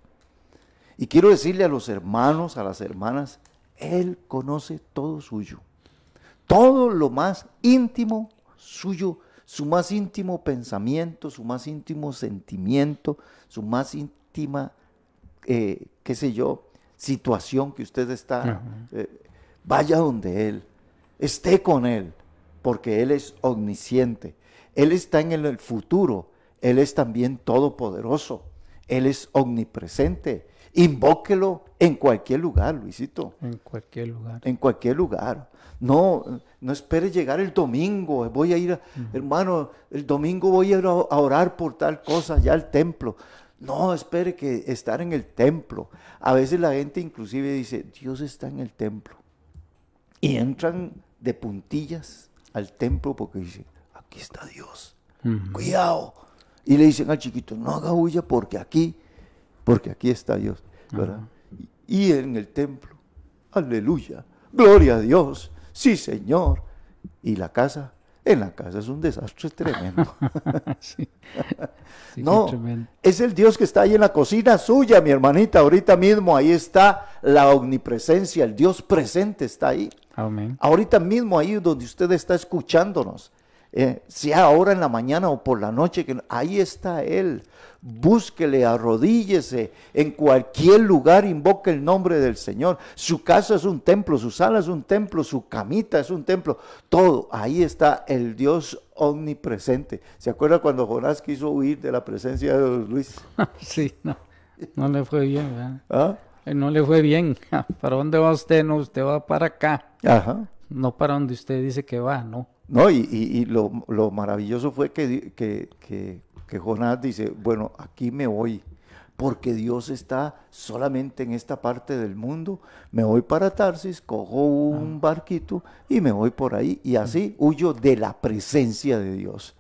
Y quiero decirle a los hermanos, a las hermanas, Él conoce todo suyo. Todo lo más íntimo suyo, su más íntimo pensamiento, su más íntimo sentimiento, su más íntima, eh, qué sé yo, situación que usted está, eh, vaya donde Él, esté con Él, porque Él es omnisciente. Él está en el futuro, Él es también todopoderoso, Él es omnipresente. Invóquelo en cualquier lugar, Luisito, En cualquier lugar. en cualquier lugar. No, no espere llegar el domingo, voy a ir, a- hermano, el domingo voy a ir a orar por tal cosa ya al templo. No, espere que estar en el templo. A veces la gente inclusive dice, Dios está en el templo. Y entran de puntillas al templo porque dicen, aquí está Dios. Cuidado. Y le dicen al chiquito, no haga bulla porque aquí, porque aquí está Dios. ¿verdad? Y en el templo, aleluya, gloria a Dios, sí Señor. Y la casa, en la casa es un desastre tremendo. sí. Sí, no, tremendo. es el Dios que está ahí en la cocina suya, mi hermanita, ahorita mismo, ahí está la omnipresencia, el Dios presente está ahí. Amén. Ahorita mismo ahí donde usted está escuchándonos, eh, sea ahora en la mañana o por la noche, que ahí está Él. Búsquele, arrodíllese en cualquier lugar, invoque el nombre del Señor. Su casa es un templo, su sala es un templo, su camita es un templo. Todo, ahí está el Dios omnipresente. ¿Se acuerda cuando Jonás quiso huir de la presencia de Dios, Luis? sí, no. No le fue bien, ¿verdad? ¿Ah? Eh, No le fue bien. ¿Para dónde va usted? No, usted va para acá. Ajá. No para donde usted dice que va, no. No, y, y- y lo, lo maravilloso fue que, que, que- que Jonás dice, bueno, aquí me voy, porque Dios está solamente en esta parte del mundo. Me voy para Tarsis, cojo un barquito y me voy por ahí, y así huyo de la presencia de Dios.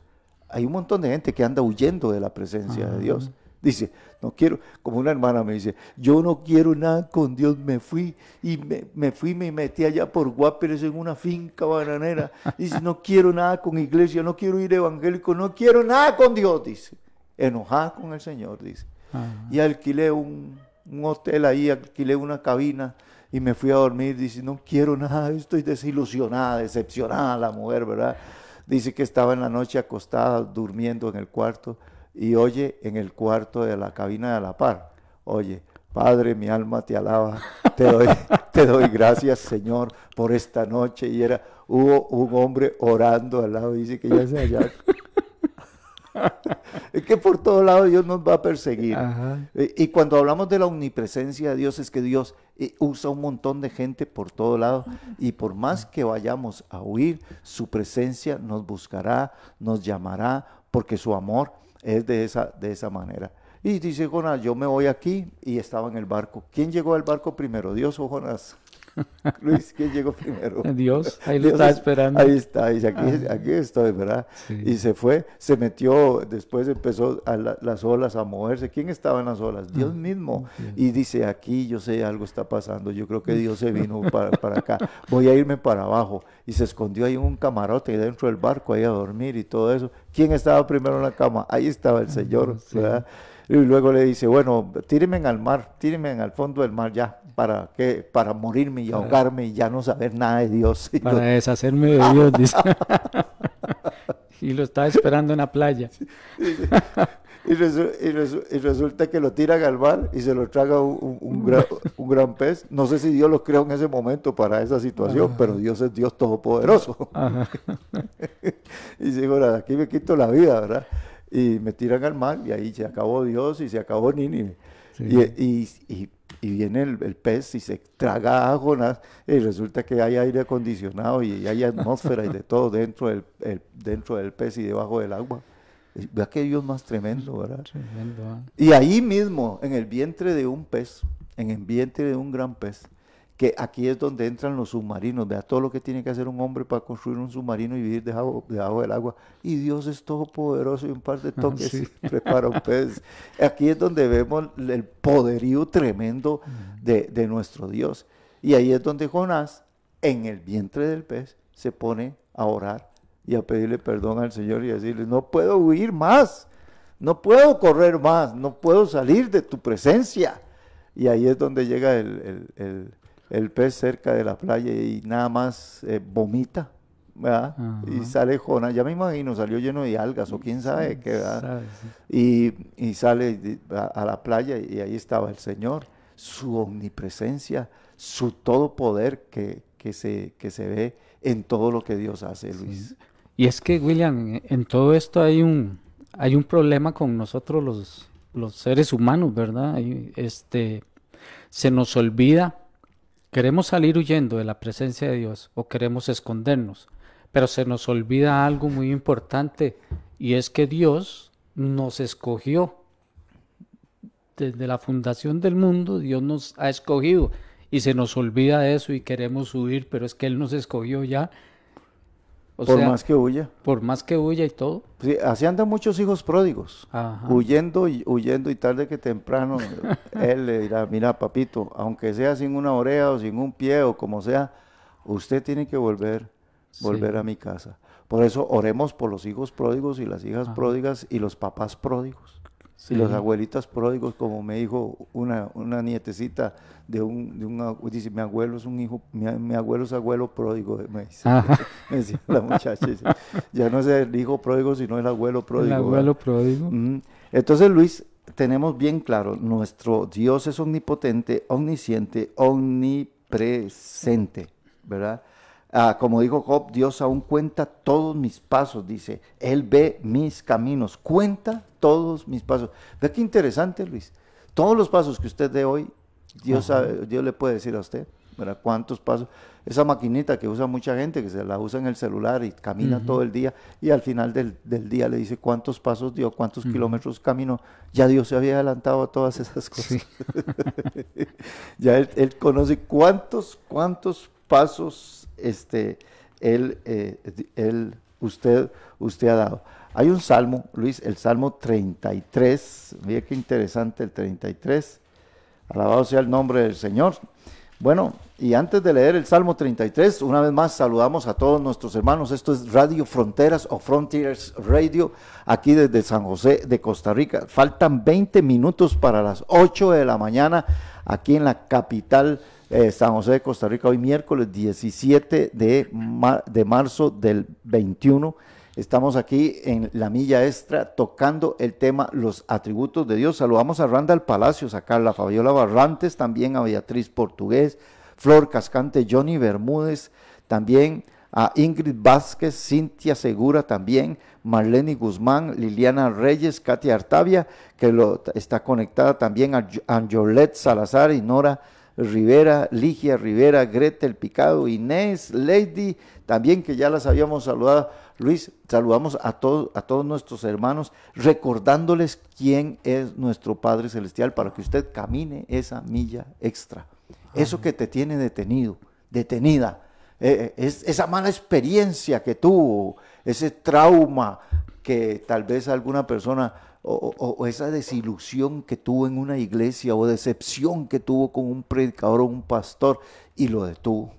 Hay un montón de gente que anda huyendo de la presencia de Dios. Dice, no quiero, como una hermana me dice, yo no quiero nada con Dios, me fui y me, me fui, me metí allá por Guaperes en una finca bananera. Dice, no quiero nada con iglesia, no quiero ir evangélico, no quiero nada con Dios, dice. Enojada con el Señor, dice. Ah, Y alquilé un, un hotel ahí, alquilé una cabina y me fui a dormir. Dice, no quiero nada, estoy desilusionada, decepcionada la mujer, ¿verdad? Dice que estaba en la noche acostada, durmiendo en el cuarto y oye en el cuarto de la cabina de la par, oye, Padre, mi alma te alaba, te doy, te doy gracias, Señor, por esta noche. Y era, hubo un hombre orando al lado, dice que ya se hallaba. es que por todos lados Dios nos va a perseguir. Ajá. Y cuando hablamos de la omnipresencia de Dios es que Dios eh, usa un montón de gente por todo lado y por más que vayamos a huir, su presencia nos buscará, nos llamará, porque su amor es de esa, de esa manera. Y dice Jonás, yo me voy aquí y estaba en el barco. ¿Quién llegó al barco primero, Dios o Jonás? Luis, ¿quién llegó primero? Dios, ahí lo está esperando. Ahí está, dice, aquí, aquí estoy, ¿verdad? Y se fue, se metió, después empezó a las olas a moverse. ¿Quién estaba en las olas? Dios mismo. Y dice, aquí yo sé, algo está pasando, yo creo que Dios se vino para, para acá, voy a irme para abajo. Y se escondió ahí en un camarote dentro del barco, ahí a dormir y todo eso. ¿Quién estaba primero en la cama? Ahí estaba el Señor, ¿verdad? Y luego le dice, bueno, tírenme al mar, tírenme al fondo del mar ya, ¿para qué? Para morirme y ahogarme y ya no saber nada de Dios. Para deshacerme de Dios, dice. y lo está esperando en la playa. Y, resulta que lo tiran al mar y se lo traga un, gran, pez. No sé si Dios lo creó en ese momento para esa situación, pero Dios es Dios todopoderoso. y dice, ahora, aquí me quito la vida, ¿verdad? Y me tiran al mar y ahí se acabó Dios y se acabó Nini Y, y, viene el, pez y se traga a Jonás y resulta que hay aire acondicionado y hay atmósfera y de todo dentro del, dentro del pez y debajo del agua. Vea que Dios más tremendo, ¿verdad? ¿ah? Y ahí mismo, en el vientre de un pez, en el vientre de un gran pez, que aquí es donde entran los submarinos. Vea todo lo que tiene que hacer un hombre para construir un submarino y vivir debajo, del agua. Y Dios es todopoderoso y un par de toques prepara un pez. Aquí es donde vemos el poderío tremendo de, de nuestro Dios. Y ahí es donde Jonás, en el vientre del pez, se pone a orar y a pedirle perdón al Señor y a decirle, no puedo huir más, no puedo correr más, no puedo salir de tu presencia. Y ahí es donde llega el, el pez cerca de la playa y nada más eh, vomita, ¿verdad? Y sale Jonás, ya me imagino, salió lleno de algas o quién sabe qué, ¿verdad? Y, y, sale a, la playa y ahí estaba el Señor, su omnipresencia, su todo poder que, que, se, que se ve en todo lo que Dios hace, Luis. Y es que, William, en todo esto hay un, hay un problema con nosotros los, los seres humanos, ¿verdad? este, se nos olvida Queremos salir huyendo de la presencia de Dios o queremos escondernos, pero se nos olvida algo muy importante y es que Dios nos escogió. Desde la fundación del mundo Dios nos ha escogido y se nos olvida eso y queremos huir, pero es que Él nos escogió ya por más que huya. Por más que huya y todo. Sí, así andan muchos hijos pródigos, huyendo y huyendo y tarde que temprano él le dirá, mira papito, aunque sea sin una oreja o sin un pie o como sea, usted tiene que volver, volver a mi casa. Por eso oremos por los hijos pródigos y las hijas pródigas y los papás pródigos. Y los abuelitas pródigos, como me dijo una, una nietecita de un, de un, dice, mi abuelo es un hijo, mi, abuelo es abuelo pródigo, me, dice, decía la muchacha. ya no es el hijo pródigo, sino el abuelo pródigo. El abuelo pródigo. Entonces, Luis, tenemos bien claro, nuestro Dios es omnipotente, omnisciente, omnipresente, ¿verdad? Ah, como dijo Job, Dios aún cuenta todos mis pasos, dice. Él ve mis caminos, cuenta todos mis pasos. Ve qué interesante, Luis. Todos los pasos que usted dé hoy, Dios, sabe, Dios le puede decir a usted, ¿verdad? ¿Cuántos pasos? Esa maquinita que usa mucha gente, que se la usa en el celular y camina todo el día, y al final del, día le dice cuántos pasos dio, cuántos kilómetros caminó. Ya Dios se había adelantado a todas esas cosas. ya él, él conoce cuántos, cuántos pasos este, él, eh, él, usted, usted ha dado. Hay un salmo, Luis, el salmo 33, mire qué interesante el 33, alabado sea el nombre del Señor. Bueno, y antes de leer el Salmo 33, una vez más saludamos a todos nuestros hermanos. Esto es Radio Fronteras o Frontiers Radio, aquí desde San José de Costa Rica. Faltan 20 minutos para las 8 de la mañana aquí en la capital eh, San José de Costa Rica, hoy miércoles 17 de, de marzo del 21. Estamos aquí en la milla extra tocando el tema los atributos de Dios. Saludamos a Randall Palacios, a Carla Fabiola Barrantes, también a Beatriz Portugués, Flor Cascante, Johnny Bermúdez, también a Ingrid Vázquez, Cintia Segura también, Marlene Guzmán, Liliana Reyes, Katia Artavia, que lo, está conectada también a Anjolet Salazar y Nora Rivera, Ligia Rivera, Gretel Picado, Inés, Lady, también que ya las habíamos saludado. Luis, saludamos a todos, a todos nuestros hermanos, recordándoles quién es nuestro Padre Celestial para que usted camine esa milla extra. Eso que te tiene detenido, detenida. Eh, es, esa mala experiencia que tuvo, ese trauma que tal vez alguna persona o, o, esa desilusión que tuvo en una iglesia o decepción que tuvo con un predicador o un pastor y lo detuvo.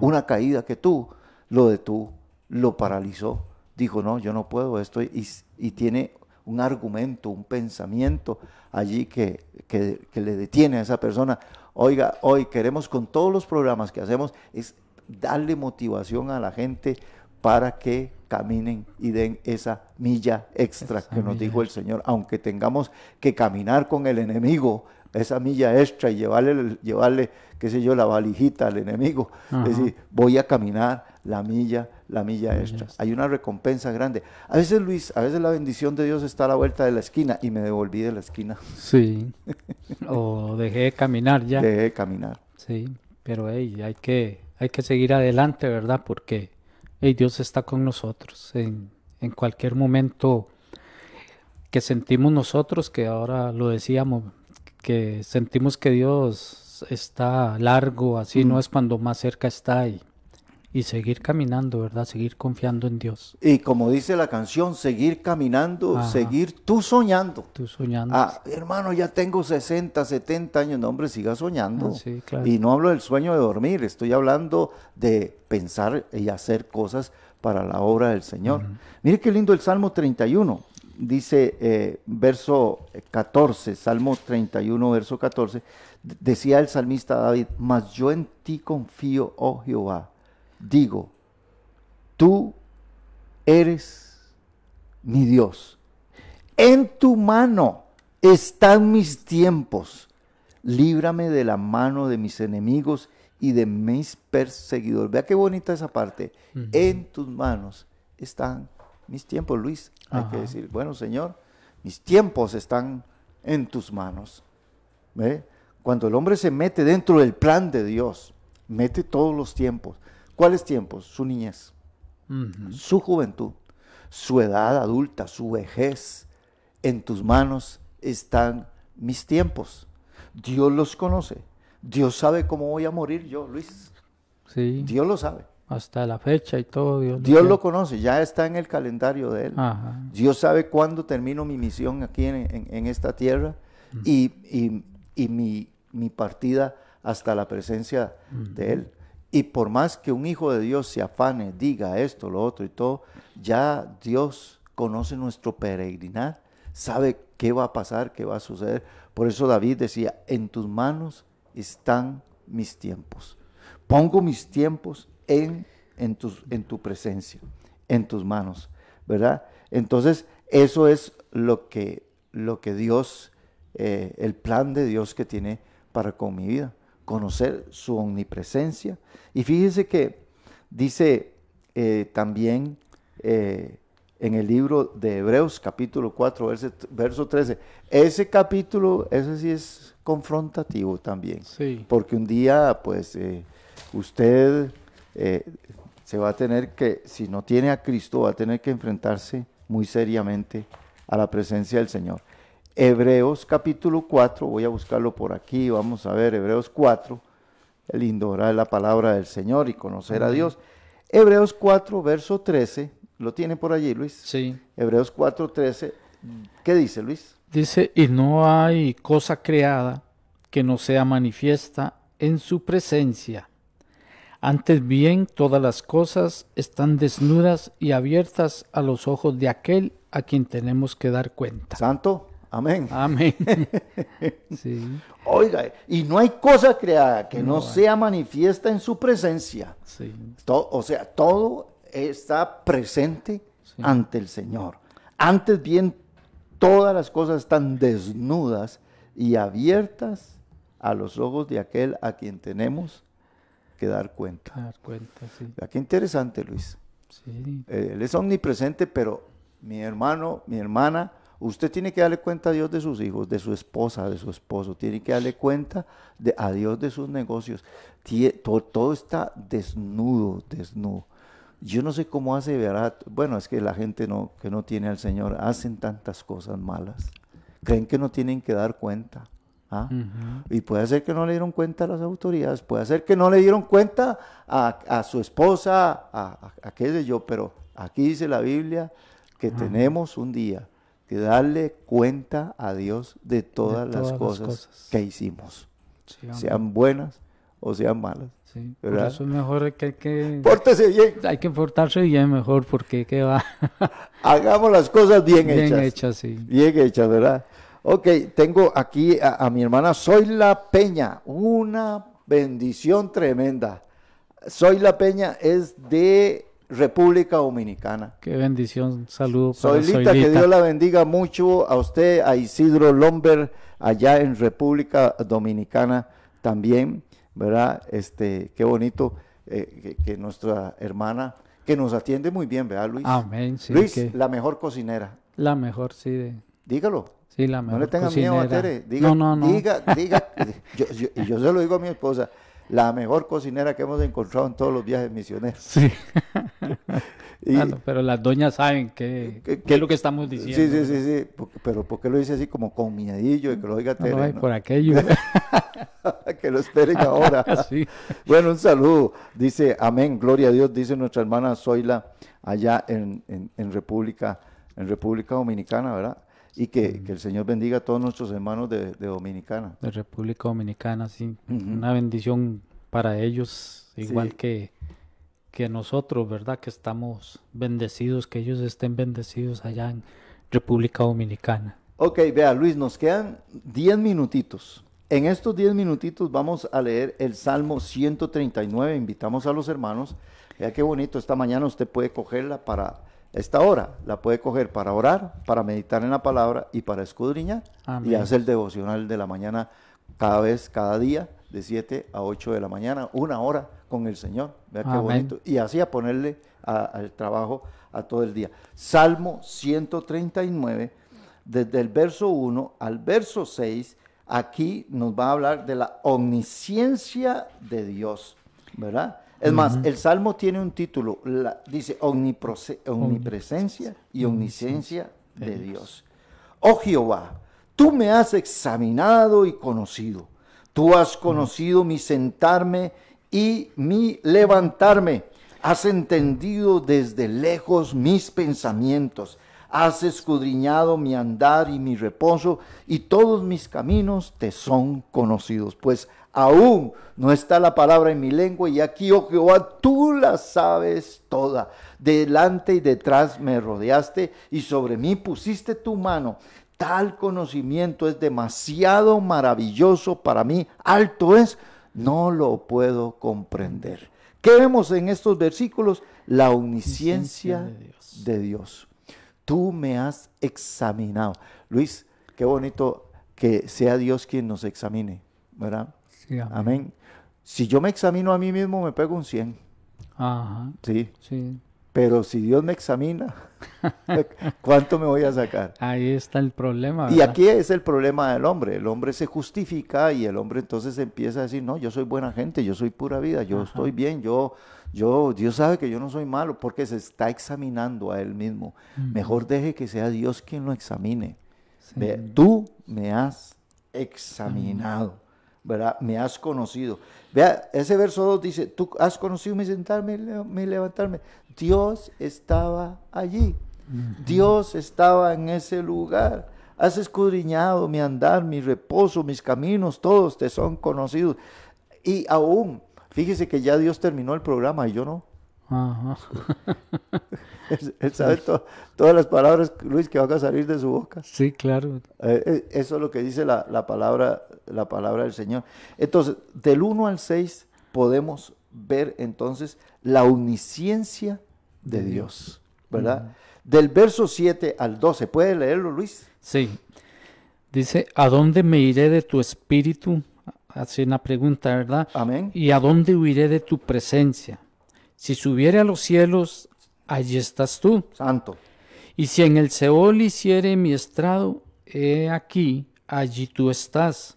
Una caída que tuvo, lo detuvo, lo paralizó. Dijo, no, yo no puedo esto y, y tiene un argumento, un pensamiento allí que, que, que, le detiene a esa persona. Oiga, hoy queremos con todos los programas que hacemos es darle motivación a la gente para que caminen y den esa milla extra que nos dijo el Señor, aunque tengamos que caminar con el enemigo, esa milla extra y llevarle, llevarle qué sé yo, la valijita al enemigo. Es decir, voy a caminar la milla, la milla extra. Hay una recompensa grande. A veces, Luis, a veces la bendición de Dios está a la vuelta de la esquina y me devolví de la esquina. Sí. o dejé de caminar ya. Dejé de caminar. Sí, pero hey, hay que hay que seguir adelante, ¿verdad? Porque Dios está con nosotros en, en, cualquier momento que sentimos nosotros, que ahora lo decíamos, que sentimos que Dios está largo, así no mm. es cuando más cerca está y, y seguir caminando, ¿verdad? Seguir confiando en Dios. Y como dice la canción, seguir caminando, seguir tú soñando. Tú soñando. Ah, hermano, ya tengo 60, 70 años, no, hombre, siga soñando. Ah, sí, claro. Y no hablo del sueño de dormir, estoy hablando de pensar y hacer cosas para la obra del Señor. Mire qué lindo el Salmo 31. Dice eh, verso 14, Salmo 31, verso 14, decía el salmista David, mas yo en ti confío, oh Jehová digo, tú eres mi Dios. En tu mano están mis tiempos. Líbrame de la mano de mis enemigos y de mis perseguidores. Vea qué bonita esa parte. En tus manos están mis tiempos, Luis. Hay que decir, bueno, Señor, mis tiempos están en tus manos. ¿Ve? Cuando el hombre se mete dentro del plan de Dios, mete todos los tiempos. ¿Cuáles tiempos? Su niñez, su juventud, su edad adulta, su vejez. En tus manos están mis tiempos. Dios los conoce. Dios sabe cómo voy a morir yo, Luis. Sí. Dios lo sabe. Hasta la fecha y todo. Dios, Dios lo, conoce, ya está en el calendario de Él. Dios sabe cuándo termino mi misión aquí en, esta tierra y, mi, mi, partida hasta la presencia de Él. Y por más que un hijo de Dios se afane, diga esto, lo otro y todo, ya Dios conoce nuestro peregrinar, sabe qué va a pasar, qué va a suceder. Por eso David decía, en tus manos están mis tiempos. Pongo mis tiempos en, en, en tu presencia, en tus manos, ¿verdad? Entonces, eso es lo que, lo que Dios, eh, el plan de Dios que tiene para con mi vida conocer su omnipresencia. Y fíjese que dice eh, también eh, en el libro de Hebreos capítulo 4, verso, 13, ese capítulo, ese sí es confrontativo también. Sí. Porque un día, pues, eh, usted se va a tener que, si no tiene a Cristo, va a tener que enfrentarse muy seriamente a la presencia del Señor. Hebreos capítulo 4, voy a buscarlo por aquí, vamos a ver, Hebreos 4, el lindo orar la palabra del Señor y conocer a Dios. Hebreos 4, verso 13, ¿lo tiene por allí Luis? Sí. Hebreos 4, 13, ¿qué dice Luis? Dice, y no hay cosa creada que no sea manifiesta en su presencia. Antes bien, todas las cosas están desnudas y abiertas a los ojos de aquel a quien tenemos que dar cuenta. Santo. Amén. Amén. sí. Oiga, y no hay cosa creada que no, sea manifiesta en su presencia. Sí. o sea, todo está presente ante el Señor. Antes bien, todas las cosas están desnudas y abiertas a los ojos de aquel a quien tenemos que dar cuenta. Dar cuenta, sí. qué interesante, Luis. Sí. Eh, él es omnipresente, pero mi hermano, mi hermana, Usted tiene que darle cuenta a Dios de sus hijos, de su esposa, de su esposo. Tiene que darle cuenta de, a Dios de sus negocios. todo, está desnudo, desnudo. Yo no sé cómo hace, ¿verdad? Bueno, es que la gente no, que no tiene al Señor hacen tantas cosas malas. Creen que no tienen que dar cuenta. ¿ah? Y puede ser que no le dieron cuenta a las autoridades, puede ser que no le dieron cuenta a, a su esposa, a, a, qué sé yo, pero aquí dice la Biblia que tenemos un día que darle cuenta a Dios de todas, las, cosas que hicimos, sean buenas o sean malas. Sí, por eso es mejor que hay que... Pórtese bien. Hay que portarse bien mejor porque ¿qué va? Hagamos las cosas bien, hechas. Bien hechas, sí. Bien hechas, ¿verdad? Ok, tengo aquí a, mi hermana Soy la Peña, una bendición tremenda. Soy la Peña es de República Dominicana. Qué bendición, saludo para Soylita, que Dios la bendiga mucho a usted, a Isidro Lomber, allá en República Dominicana también, ¿verdad? Este, qué bonito eh, que, nuestra hermana, que nos atiende muy bien, ¿verdad, Luis? Amén, sí. Luis, la mejor cocinera. La mejor, sí. Dígalo. Sí, la mejor No le tenga miedo a Tere. Diga, no, no, no. Diga, diga. yo, y yo se lo digo a mi esposa la mejor cocinera que hemos encontrado en todos los viajes misioneros. Sí. pero las doñas saben qué, es lo que estamos diciendo. Sí, sí, sí, sí. Pero ¿por qué lo dice así como con miedillo y que lo oiga Tere? por aquello. que lo esperen ahora. Bueno, un saludo. Dice, amén, gloria a Dios, dice nuestra hermana Zoila allá en, en República, en República Dominicana, ¿verdad? Y que, el Señor bendiga a todos nuestros hermanos de, Dominicana. De República Dominicana, sí. Una bendición para ellos, igual que, que nosotros, ¿verdad? Que estamos bendecidos, que ellos estén bendecidos allá en República Dominicana. Ok, vea Luis, nos quedan 10 minutitos. En estos 10 minutitos vamos a leer el Salmo 139. Invitamos a los hermanos. Vea qué bonito, esta mañana usted puede cogerla para esta hora la puede coger para orar, para meditar en la palabra y para escudriñar. Y hacer el devocional de la mañana cada vez, cada día, de 7 a 8 de la mañana, una hora con el Señor. Vea qué bonito. Y así a ponerle al trabajo a todo el día. Salmo 139, desde el verso 1 al verso 6, aquí nos va a hablar de la omnisciencia de Dios, ¿verdad? Es más, el Salmo tiene un título, dice omnipresencia y omnisciencia de Dios. Oh Jehová, tú me has examinado y conocido. Tú has conocido mi sentarme y mi levantarme. Has entendido desde lejos mis pensamientos. Has escudriñado mi andar y mi reposo, y todos mis caminos te son conocidos. Pues aún no está la palabra en mi lengua, y aquí, oh Jehová, tú la sabes toda. Delante y detrás me rodeaste, y sobre mí pusiste tu mano. Tal conocimiento es demasiado maravilloso para mí, alto es, no lo puedo comprender. ¿Qué vemos en estos versículos? La omnisciencia de Dios. de Dios. Tú me has examinado. Luis, qué bonito que sea Dios quien nos examine, ¿verdad? amén. Si yo me examino a mí mismo, me pego un 100. Ajá. Sí. Sí. Pero si Dios me examina, ¿cuánto me voy a sacar? Ahí está el problema. Y aquí es el problema del hombre. El hombre se justifica y el hombre entonces empieza a decir, no, yo soy buena gente, yo soy pura vida, yo estoy bien, yo, yo, Dios sabe que yo no soy malo, porque se está examinando a él mismo. Mejor deje que sea Dios quien lo examine. tú me has examinado. ¿Verdad? Me has conocido. Vea, ese verso 2 dice, tú has conocido mi sentarme, mi levantarme. Dios estaba allí. Dios estaba en ese lugar. Has escudriñado mi andar, mi reposo, mis caminos, todos te son conocidos. Y aún, fíjese que ya Dios terminó el programa y yo no. Él sabe todas las palabras, Luis, que van a salir de su boca. Sí, claro. Eh, eh, eso es lo que dice la, palabra, la palabra del Señor. Entonces, del 1 al 6 podemos ver entonces la omnisciencia de Dios, ¿verdad? Del verso 7 al 12, ¿puede leerlo, Luis? Sí. Dice, ¿a dónde me iré de tu espíritu? Hace una pregunta, ¿verdad? Amén. ¿Y a dónde huiré de tu presencia? Si subiere a los cielos, allí estás tú. Santo. Y si en el Seol hiciere mi estrado, he aquí, allí tú estás.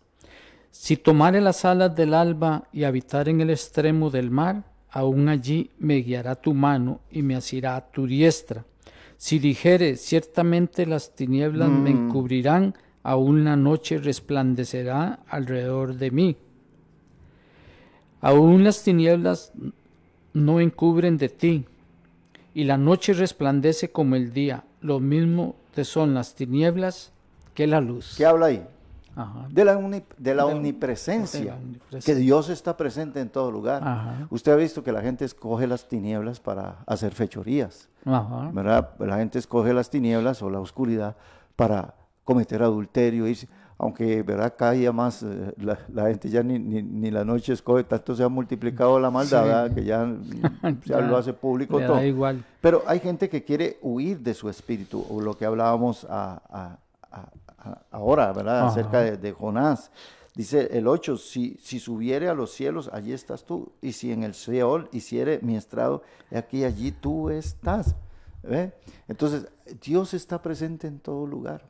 Si tomare las alas del alba y habitar en el extremo del mar, aún allí me guiará tu mano y me asirá a tu diestra. Si dijere, ciertamente las tinieblas me mm. encubrirán, aún la noche resplandecerá alrededor de mí. Aún las tinieblas no encubren de ti, y la noche resplandece como el día. Lo mismo te son las tinieblas que la luz. ¿Qué habla ahí? Ajá. De la, uni- de la De- omnipresencia, de la omnipresencia. que Dios está presente en todo lugar. Ajá. Usted ha visto que la gente escoge las tinieblas para hacer fechorías, Ajá. ¿verdad? La gente escoge las tinieblas o la oscuridad para cometer adulterio, irse- aunque, ¿verdad? Cada día más eh, la, la gente ya ni, ni, ni la noche escoge, tanto se ha multiplicado la maldad, Sí. Que ya, ya lo hace público todo. igual. Pero hay gente que quiere huir de su espíritu, o lo que hablábamos a- a- a- ahora, ¿verdad? Ajá. Acerca de, de Jonás. Dice el 8, si, si subiere a los cielos, allí estás tú. Y si en el Seol hiciere mi estrado, aquí allí tú estás. ¿Ve? Entonces, Dios está presente en todo lugar.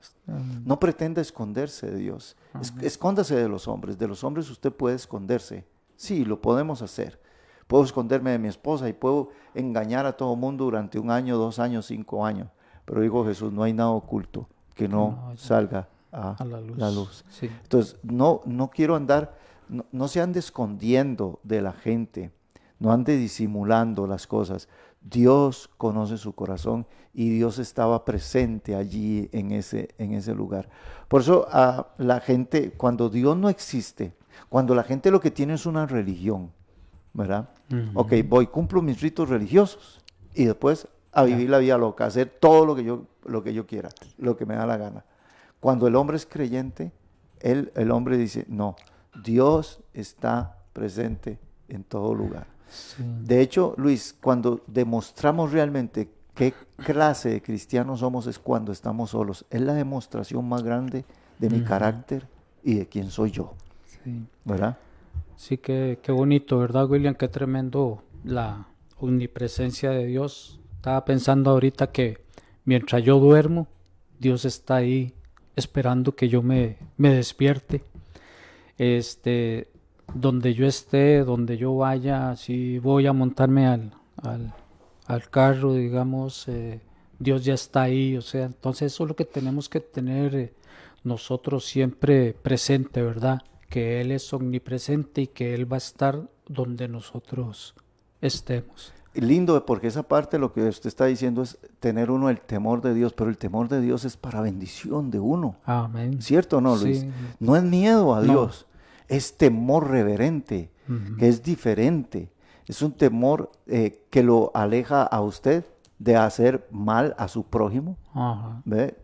No pretenda esconderse de Dios. Es- escóndase de los hombres. De los hombres usted puede esconderse. Sí, lo podemos hacer. Puedo esconderme de mi esposa y puedo engañar a todo mundo durante un año, dos años, cinco años. Pero dijo Jesús, no hay nada oculto que no, no salga a, A la luz. la luz. Sí. Entonces, no, no quiero andar, no, no se ande escondiendo de la gente, no ande disimulando las cosas. Dios conoce su corazón y Dios estaba presente allí en ese, en ese lugar. Por eso a la gente, cuando Dios no existe, cuando la gente lo que tiene es una religión, ¿verdad? Ok, voy, cumplo mis ritos religiosos y después a vivir la vida loca, a hacer todo lo que yo, lo que yo quiera, lo que me da la gana. Cuando el hombre es creyente, él, el hombre dice, no, Dios está presente en todo lugar. Sí. De hecho, Luis, cuando demostramos realmente qué clase de cristianos somos es cuando estamos solos. Es la demostración más grande de mi carácter y de quién soy yo, Sí. ¿verdad? Sí, qué, qué bonito, ¿verdad, William? Qué tremendo la omnipresencia de Dios. Estaba pensando ahorita que mientras yo duermo, Dios está ahí esperando que yo me, me despierte. Este, donde yo esté, donde yo vaya, si voy a montarme al, al, al carro, digamos, eh, Dios ya está ahí. O sea, entonces eso es lo que tenemos que tener eh, nosotros siempre presente, ¿verdad? Que Él es omnipresente y que Él va a estar donde nosotros estemos. Lindo, porque esa parte lo que usted está diciendo es tener uno el temor de Dios, pero el temor de Dios es para bendición de uno. Amén. ¿Cierto o no, Luis? Sí. No es miedo a No. Dios, es temor reverente, que es diferente. Es un temor eh, que lo aleja a usted de hacer mal a su prójimo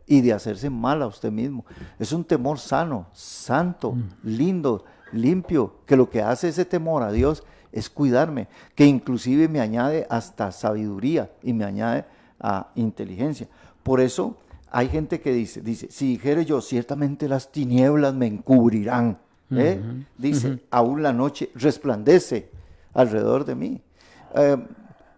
y de hacerse mal a usted mismo. Es un temor sano, santo, lindo, limpio, que lo que hace ese temor a Dios es cuidarme, que inclusive me añade hasta sabiduría y me añade a inteligencia. Por eso hay gente que dice, dice, si dijere yo, ciertamente las tinieblas me encubrirán. ¿Eh? Dice, aún la noche resplandece alrededor de mí. Eh,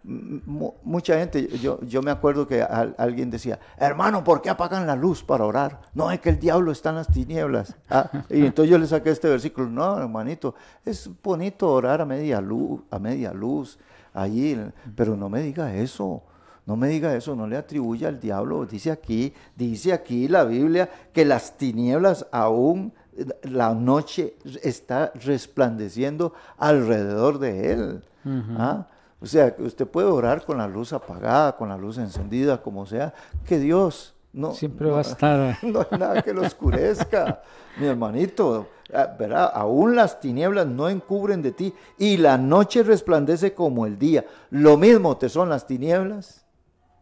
mu- mucha gente, yo, yo me acuerdo que al- alguien decía, hermano, ¿por qué apagan la luz para orar? No, es que el diablo está en las tinieblas. Ah, y entonces yo le saqué este versículo, no, hermanito, es bonito orar a media luz, a media luz, allí, pero no me diga eso. No me diga eso, no le atribuya al diablo. Dice aquí, dice aquí la Biblia que las tinieblas aún la noche está resplandeciendo alrededor de él. ¿Ah? O sea, que usted puede orar con la luz apagada, con la luz encendida, como sea, que Dios no, Siempre va a estar. no hay nada que lo oscurezca, mi hermanito. Ah, ¿verdad? Aún las tinieblas no encubren de ti y la noche resplandece como el día. Lo mismo te son las tinieblas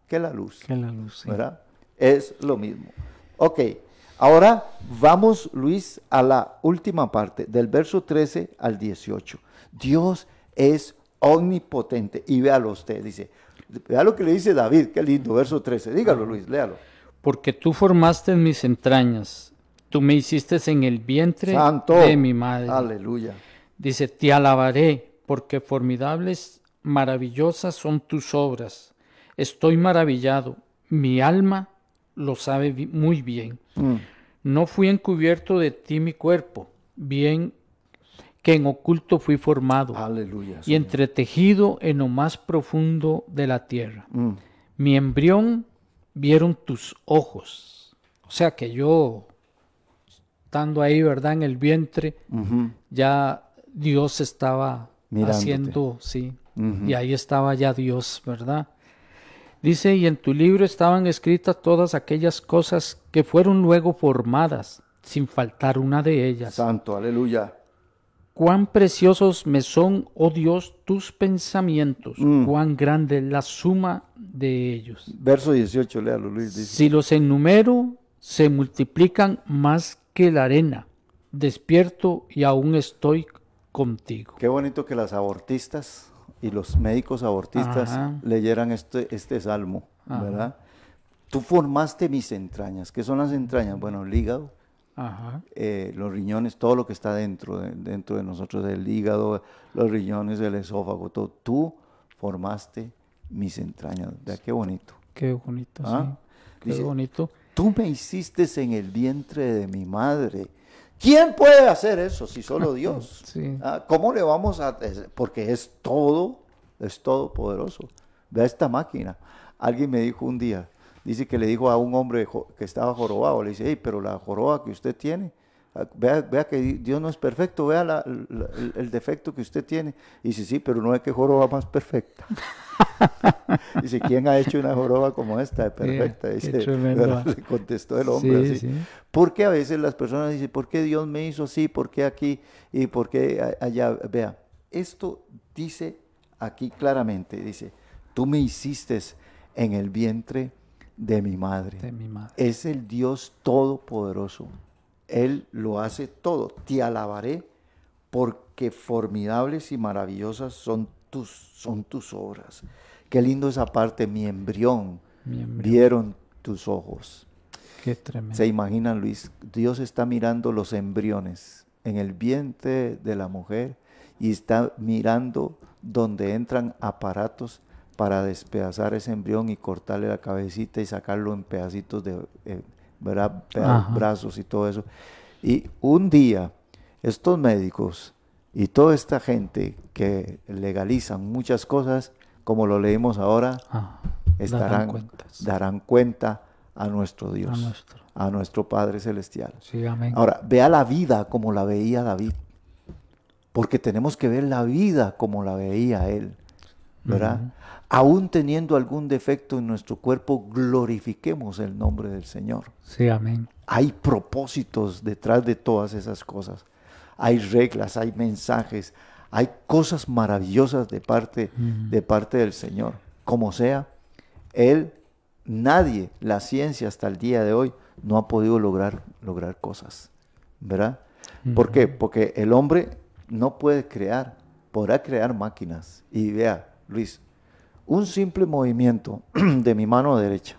que la luz. Que la luz. sí. ¿verdad? Es lo mismo. Ok, ahora vamos, Luis, a la última parte, del verso 13 al 18. Dios es omnipotente. Y véalo usted, dice, vea lo que le dice David, qué lindo, verso 13. Dígalo, Luis, léalo. Porque tú formaste mis entrañas, tú me hiciste en el vientre Santo. de mi madre. Aleluya. Dice, te alabaré, porque formidables, maravillosas son tus obras. Estoy maravillado, mi alma lo sabe muy bien. Mm. No fui encubierto de ti mi cuerpo, bien que en oculto fui formado Aleluya. y entretejido en lo más profundo de la tierra. Mm. Mi embrión vieron tus ojos. O sea que yo estando ahí, ¿verdad? En el vientre, ya Dios estaba Mirándote. haciendo, sí. Y ahí estaba ya Dios, ¿verdad? Dice, y en tu libro estaban escritas todas aquellas cosas que fueron luego formadas, sin faltar una de ellas. Santo, aleluya. Cuán preciosos me son, oh Dios, tus pensamientos, Mm. cuán grande es la suma de ellos. Verso 18, léalo, Luis. Dice. Si los enumero, se multiplican más que la arena. Despierto y aún estoy contigo. Qué bonito que las abortistas y los médicos abortistas Ajá. leyeran este, este salmo, Ajá. ¿verdad? Tú formaste mis entrañas. ¿Qué son las entrañas? Bueno, el hígado, Ajá. eh, los riñones, todo lo que está dentro de, dentro de nosotros, el hígado, los riñones, el esófago, todo. Tú formaste mis entrañas. Vea qué bonito. Qué bonito, Ah, sí. Qué dice- bonito. Tú me hiciste en el vientre de mi madre. ¿Quién puede hacer eso si solo Dios? Sí. Ah, ¿Cómo le vamos a...? Porque es todo, es todopoderoso. Vea esta máquina. Alguien me dijo un día, dice que le dijo a un hombre que estaba jorobado, le dice, hey, pero la joroba que usted tiene, vea, vea que di- Dios no es perfecto, vea la- la- el, el defecto que usted tiene. Y dice, sí, pero no es que joroba más perfecta. dice, ¿quién ha hecho una joroba como esta de perfecta? Dice. Le contestó el hombre Sí, así. sí. Porque a veces las personas dicen, ¿por qué Dios me hizo así? ¿Por qué aquí? ¿Y por qué allá? Vea, esto dice aquí claramente, dice, tú me hiciste en el vientre de mi madre. De mi madre. Es el Dios todopoderoso. Él lo hace todo. Te alabaré porque formidables y maravillosas son tus, son tus obras. Qué lindo esa parte, mi embrión, Mi embrión. vieron tus ojos. Qué tremendo. Se imaginan, Luis, Dios está mirando los embriones en el vientre de la mujer y está mirando donde entran aparatos para despedazar ese embrión y cortarle la cabecita y sacarlo en pedacitos de eh, ¿verdad? Ajá. brazos y todo eso. Y un día, estos médicos y toda esta gente que legalizan muchas cosas, como lo leímos ahora, Ah, estarán, darán cuenta a nuestro Dios, A nuestro. a nuestro Padre Celestial. Sí, amén. Ahora, vea la vida como la veía David, porque tenemos que ver la vida como la veía él, ¿verdad? Aún teniendo algún defecto en nuestro cuerpo, glorifiquemos el nombre del Señor. Sí, amén. Hay propósitos detrás de todas esas cosas. Hay reglas, hay mensajes, hay cosas maravillosas de parte, de parte del Señor. Como sea, Él, nadie, la ciencia hasta el día de hoy, no ha podido lograr, lograr cosas. ¿Verdad? ¿Por qué? Porque el hombre no puede crear, podrá crear máquinas. Y vea, Luis, un simple movimiento de mi mano derecha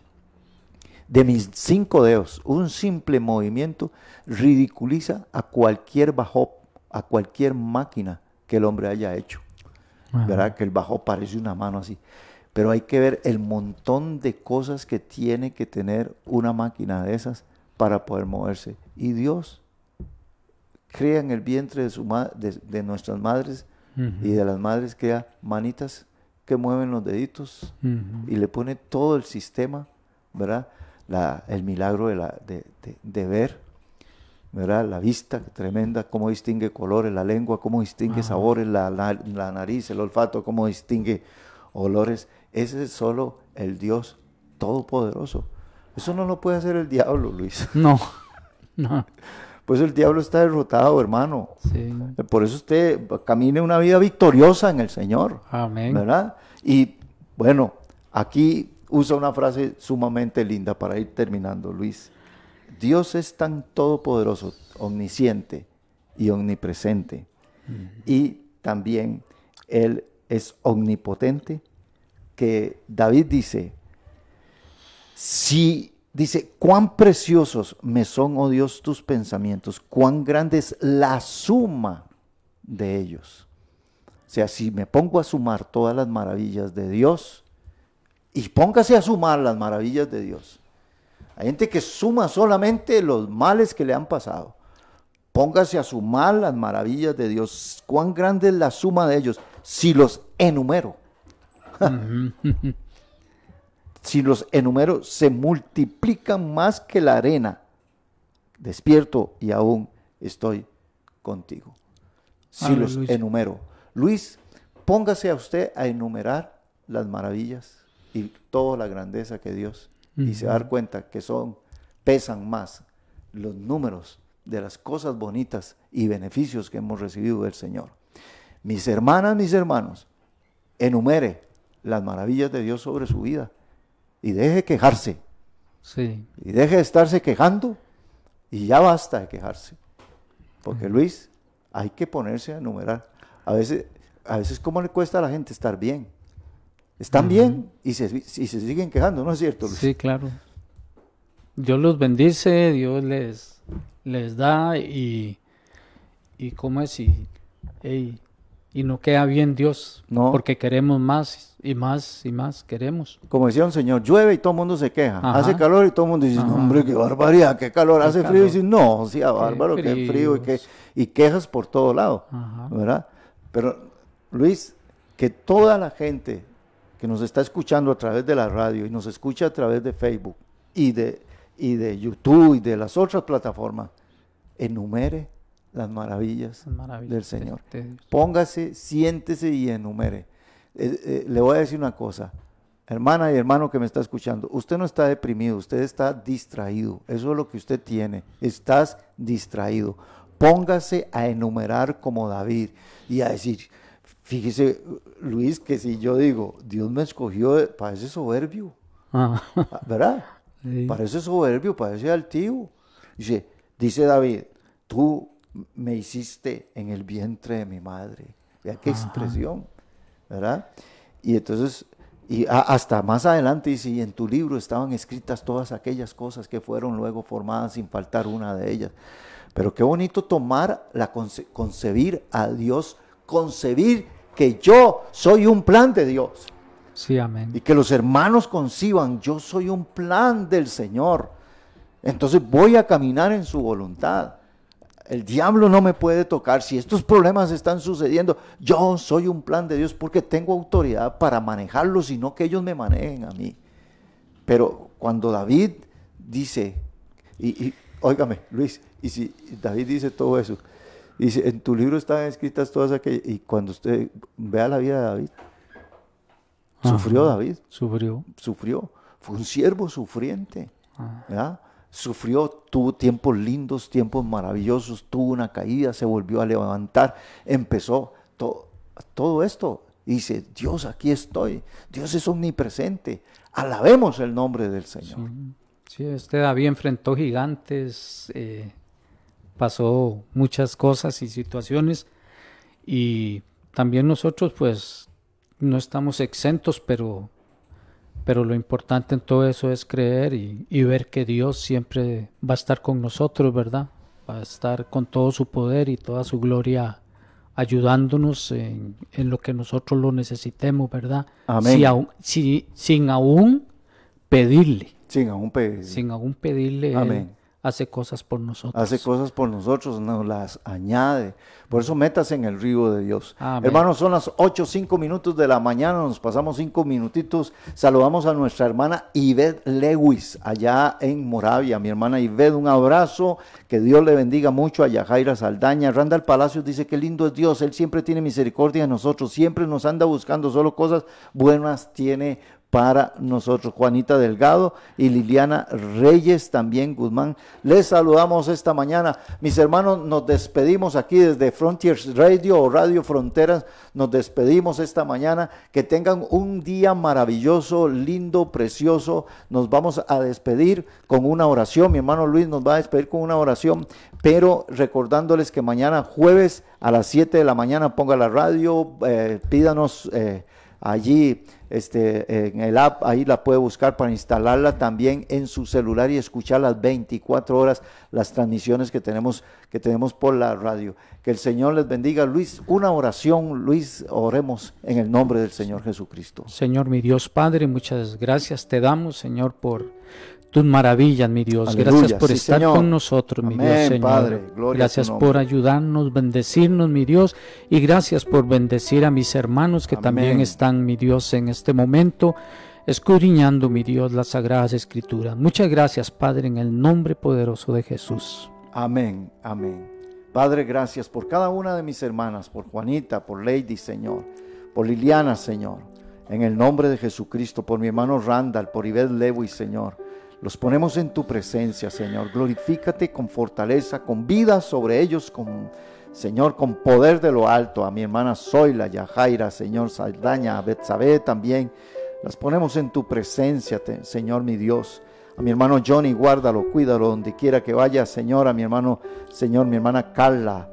de mis cinco dedos, un simple movimiento ridiculiza a cualquier bajo, a cualquier máquina que el hombre haya hecho. Ajá. ¿Verdad? Que el bajo parece una mano así. Pero hay que ver el montón de cosas que tiene que tener una máquina de esas para poder moverse. Y Dios crea en el vientre de, su de nuestras madres y de las madres crea manitas que mueven los deditos y le pone todo el sistema, ¿verdad? La, el milagro de, la, de, de- de ver, ¿verdad? La vista tremenda, cómo distingue colores, la lengua, cómo distingue sabores, la, la- la nariz, el olfato, cómo distingue olores. Ese es solo el Dios Todopoderoso. Eso no lo puede hacer el diablo, Luis. No, no. Pues el diablo está derrotado, hermano. Sí. Por eso usted camine una vida victoriosa en el Señor. Amén. ¿verdad? Y bueno, aquí usa una frase sumamente linda para ir terminando, Luis. Dios es tan todopoderoso, omnisciente y omnipresente. Y también Él es omnipotente, que David dice, si dice, cuán preciosos me son, oh Dios, tus pensamientos, cuán grande es la suma de ellos. O sea, si me pongo a sumar todas las maravillas de Dios, y póngase a sumar las maravillas de Dios. Hay gente que suma solamente los males que le han pasado. Póngase a sumar las maravillas de Dios. ¿Cuán grande es la suma de ellos? Si los enumero. si los enumero, se multiplican más que la arena. despierto y aún estoy contigo. Si los enumero. Luis, póngase a usted a enumerar las maravillas y toda la grandeza que Dios y se dar cuenta que son pesan más los números de las cosas bonitas y beneficios que hemos recibido del Señor. Mis hermanas, mis hermanos, enumere las maravillas de Dios sobre su vida y deje de quejarse Sí. y deje de estarse quejando y ya basta de quejarse. Porque Luis, hay que ponerse a enumerar. A veces, a veces ¿cómo le cuesta a la gente estar bien? Están bien y se, y se siguen quejando, ¿no es cierto, Luis? Sí, claro. Dios los bendice, Dios les, les da y, y cómo es y, y no queda bien Dios No. porque queremos más y más y más queremos. Como decía un señor, llueve y todo el mundo se queja. Ajá. Hace calor y todo el mundo dice, Ajá. no, hombre, qué barbaridad, qué calor. Hace frío y dice, no, sí, bárbaro, qué frío y, qué, fríos. y quejas por todo lado. Ajá. ¿Verdad? Pero, Luis, que toda la gente que nos está escuchando a través de la radio y nos escucha a través de Facebook y de, y de YouTube y de las otras plataformas, enumere las maravillas Las maravillas del de- Señor. de. Póngase, siéntese y enumere. Eh, eh, le voy a decir una cosa, hermana y hermano que me está escuchando, usted no está deprimido, usted está distraído. Eso es lo que usted tiene. Estás distraído. Póngase a enumerar como David y a decir, fíjese, Luis, que si yo digo, Dios me escogió, parece soberbio, Ah, ¿verdad? sí. Parece soberbio, parece altivo. Dice, dice David, tú me hiciste en el vientre de mi madre. Vea qué expresión, ¿verdad? Y entonces, y a- hasta más adelante dice, y en tu libro estaban escritas todas aquellas cosas que fueron luego formadas sin faltar una de ellas. Pero qué bonito tomar la conce- concebir a Dios, concebir que yo soy un plan de Dios. Sí, amén. Y que los hermanos conciban, yo soy un plan del Señor. Entonces voy a caminar en su voluntad. El diablo no me puede tocar. Si estos problemas están sucediendo, yo soy un plan de Dios porque tengo autoridad para manejarlos y no que ellos me manejen a mí. Pero cuando David dice, y, y óigame, Luis, y si David dice todo eso, dice, en tu libro están escritas todas aquellas, y cuando usted vea la vida de David, sufrió. David, Sufrió. sufrió, fue un siervo sufriente, Ah. ¿verdad? Sufrió, tuvo tiempos lindos, tiempos maravillosos, tuvo una caída, se volvió a levantar, empezó to- todo esto. Dice, Dios, aquí estoy, Dios es omnipresente, alabemos el nombre del Señor. Sí, este David enfrentó gigantes, eh, pasó muchas cosas y situaciones y también nosotros pues no estamos exentos, pero, pero lo importante en todo eso es creer y, y ver que Dios siempre va a estar con nosotros, ¿verdad? Va a estar con todo su poder y toda su gloria ayudándonos en, en lo que nosotros lo necesitemos, ¿verdad? Amén. Si aún- si- sin aún pedirle Sin aún pe- sin aún pedirle, Amén. Hace cosas por nosotros. hace cosas por nosotros, nos las añade. Por eso metas en el río de Dios. Amén. Hermanos, son las 8, 5 minutos de la mañana, nos pasamos 5 minutitos. Saludamos a nuestra hermana Ivette Lewis, allá en Moravia. Mi hermana Ivette, un abrazo, que Dios le bendiga mucho a Yajaira Saldaña. Randall Palacios dice que lindo es Dios, Él siempre tiene misericordia de nosotros, siempre nos anda buscando, solo cosas buenas tiene para nosotros. Juanita Delgado y Liliana Reyes también Guzmán. Les saludamos esta mañana. Mis hermanos, nos despedimos aquí desde Frontiers Radio o Radio Fronteras. Nos despedimos esta mañana. Que tengan un día maravilloso, lindo, precioso. Nos vamos a despedir con una oración. Mi hermano Luis nos va a despedir con una oración, pero recordándoles que mañana jueves a las 7 de la mañana ponga la radio, eh, pídanos eh, allí este, en el app, ahí la puede buscar para instalarla también en su celular y escuchar las 24 horas las transmisiones que tenemos, que tenemos por la radio. Que el Señor les bendiga. Luis, una oración, Luis, oremos en el nombre del Señor Jesucristo. Señor, mi Dios Padre, muchas gracias te damos, Señor, por tus maravillas, mi Dios. Aleluya, Gracias por sí, estar Señor. con nosotros, mi Amén, Dios, Señor. Padre, gracias por ayudarnos, bendecirnos, mi Dios, y gracias por bendecir a mis hermanos que también están, mi Dios, en este momento escudriñando, mi Dios, las sagradas escrituras. Muchas gracias, Padre, en el nombre poderoso de Jesús. Amén, amén. Padre, gracias por cada una de mis hermanas, por Juanita, por Lady, Señor, por Liliana, Señor. En el nombre de Jesucristo, por mi hermano Randall, por Ivette Lewy, Señor. Los ponemos en tu presencia, Señor. Glorifícate con fortaleza, con vida sobre ellos, con Señor, con poder de lo alto. A mi hermana Zoila, Yajaira, Señor Saldaña, a Betsabé también. Las ponemos en tu presencia, Señor mi Dios. A mi hermano Johnny, guárdalo, cuídalo donde quiera que vaya, Señor. A mi hermano, Señor, mi hermana Carla,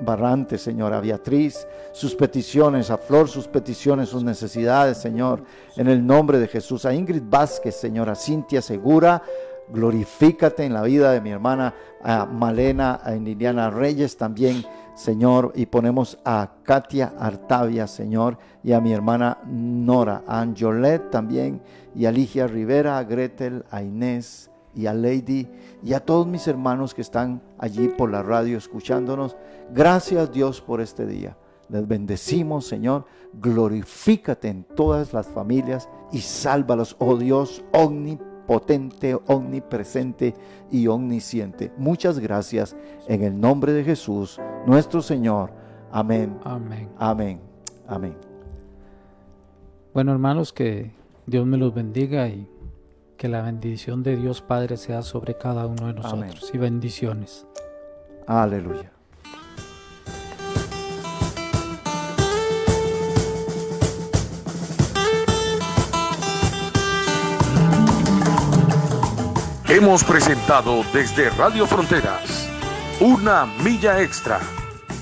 Barrante, Señor, a Beatriz, sus peticiones, a Flor, sus peticiones, sus necesidades, Señor, en el nombre de Jesús, a Ingrid Vázquez, Señor, a Cintia Segura, glorifícate en la vida de mi hermana a Malena, a Liliana Reyes también, Señor, y ponemos a Katia Artavia, Señor, y a mi hermana Nora, a Anjolet también, y a Ligia Rivera, a Gretel, a Inés, y a Lady y a todos mis hermanos que están allí por la radio escuchándonos. Gracias Dios por este día. Les bendecimos, Señor. Glorifícate en todas las familias y sálvalos, oh Dios omnipotente, omnipresente y omnisciente. Muchas gracias en el nombre de Jesús, nuestro Señor. Amén. Amén. Amén. Amén. Bueno, hermanos, que Dios me los bendiga y que la bendición de Dios Padre sea sobre cada uno de nosotros y bendiciones. Aleluya. Hemos presentado desde Radio Fronteras una milla extra.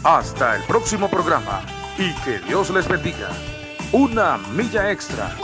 Hasta el próximo programa y que Dios les bendiga. Una milla extra.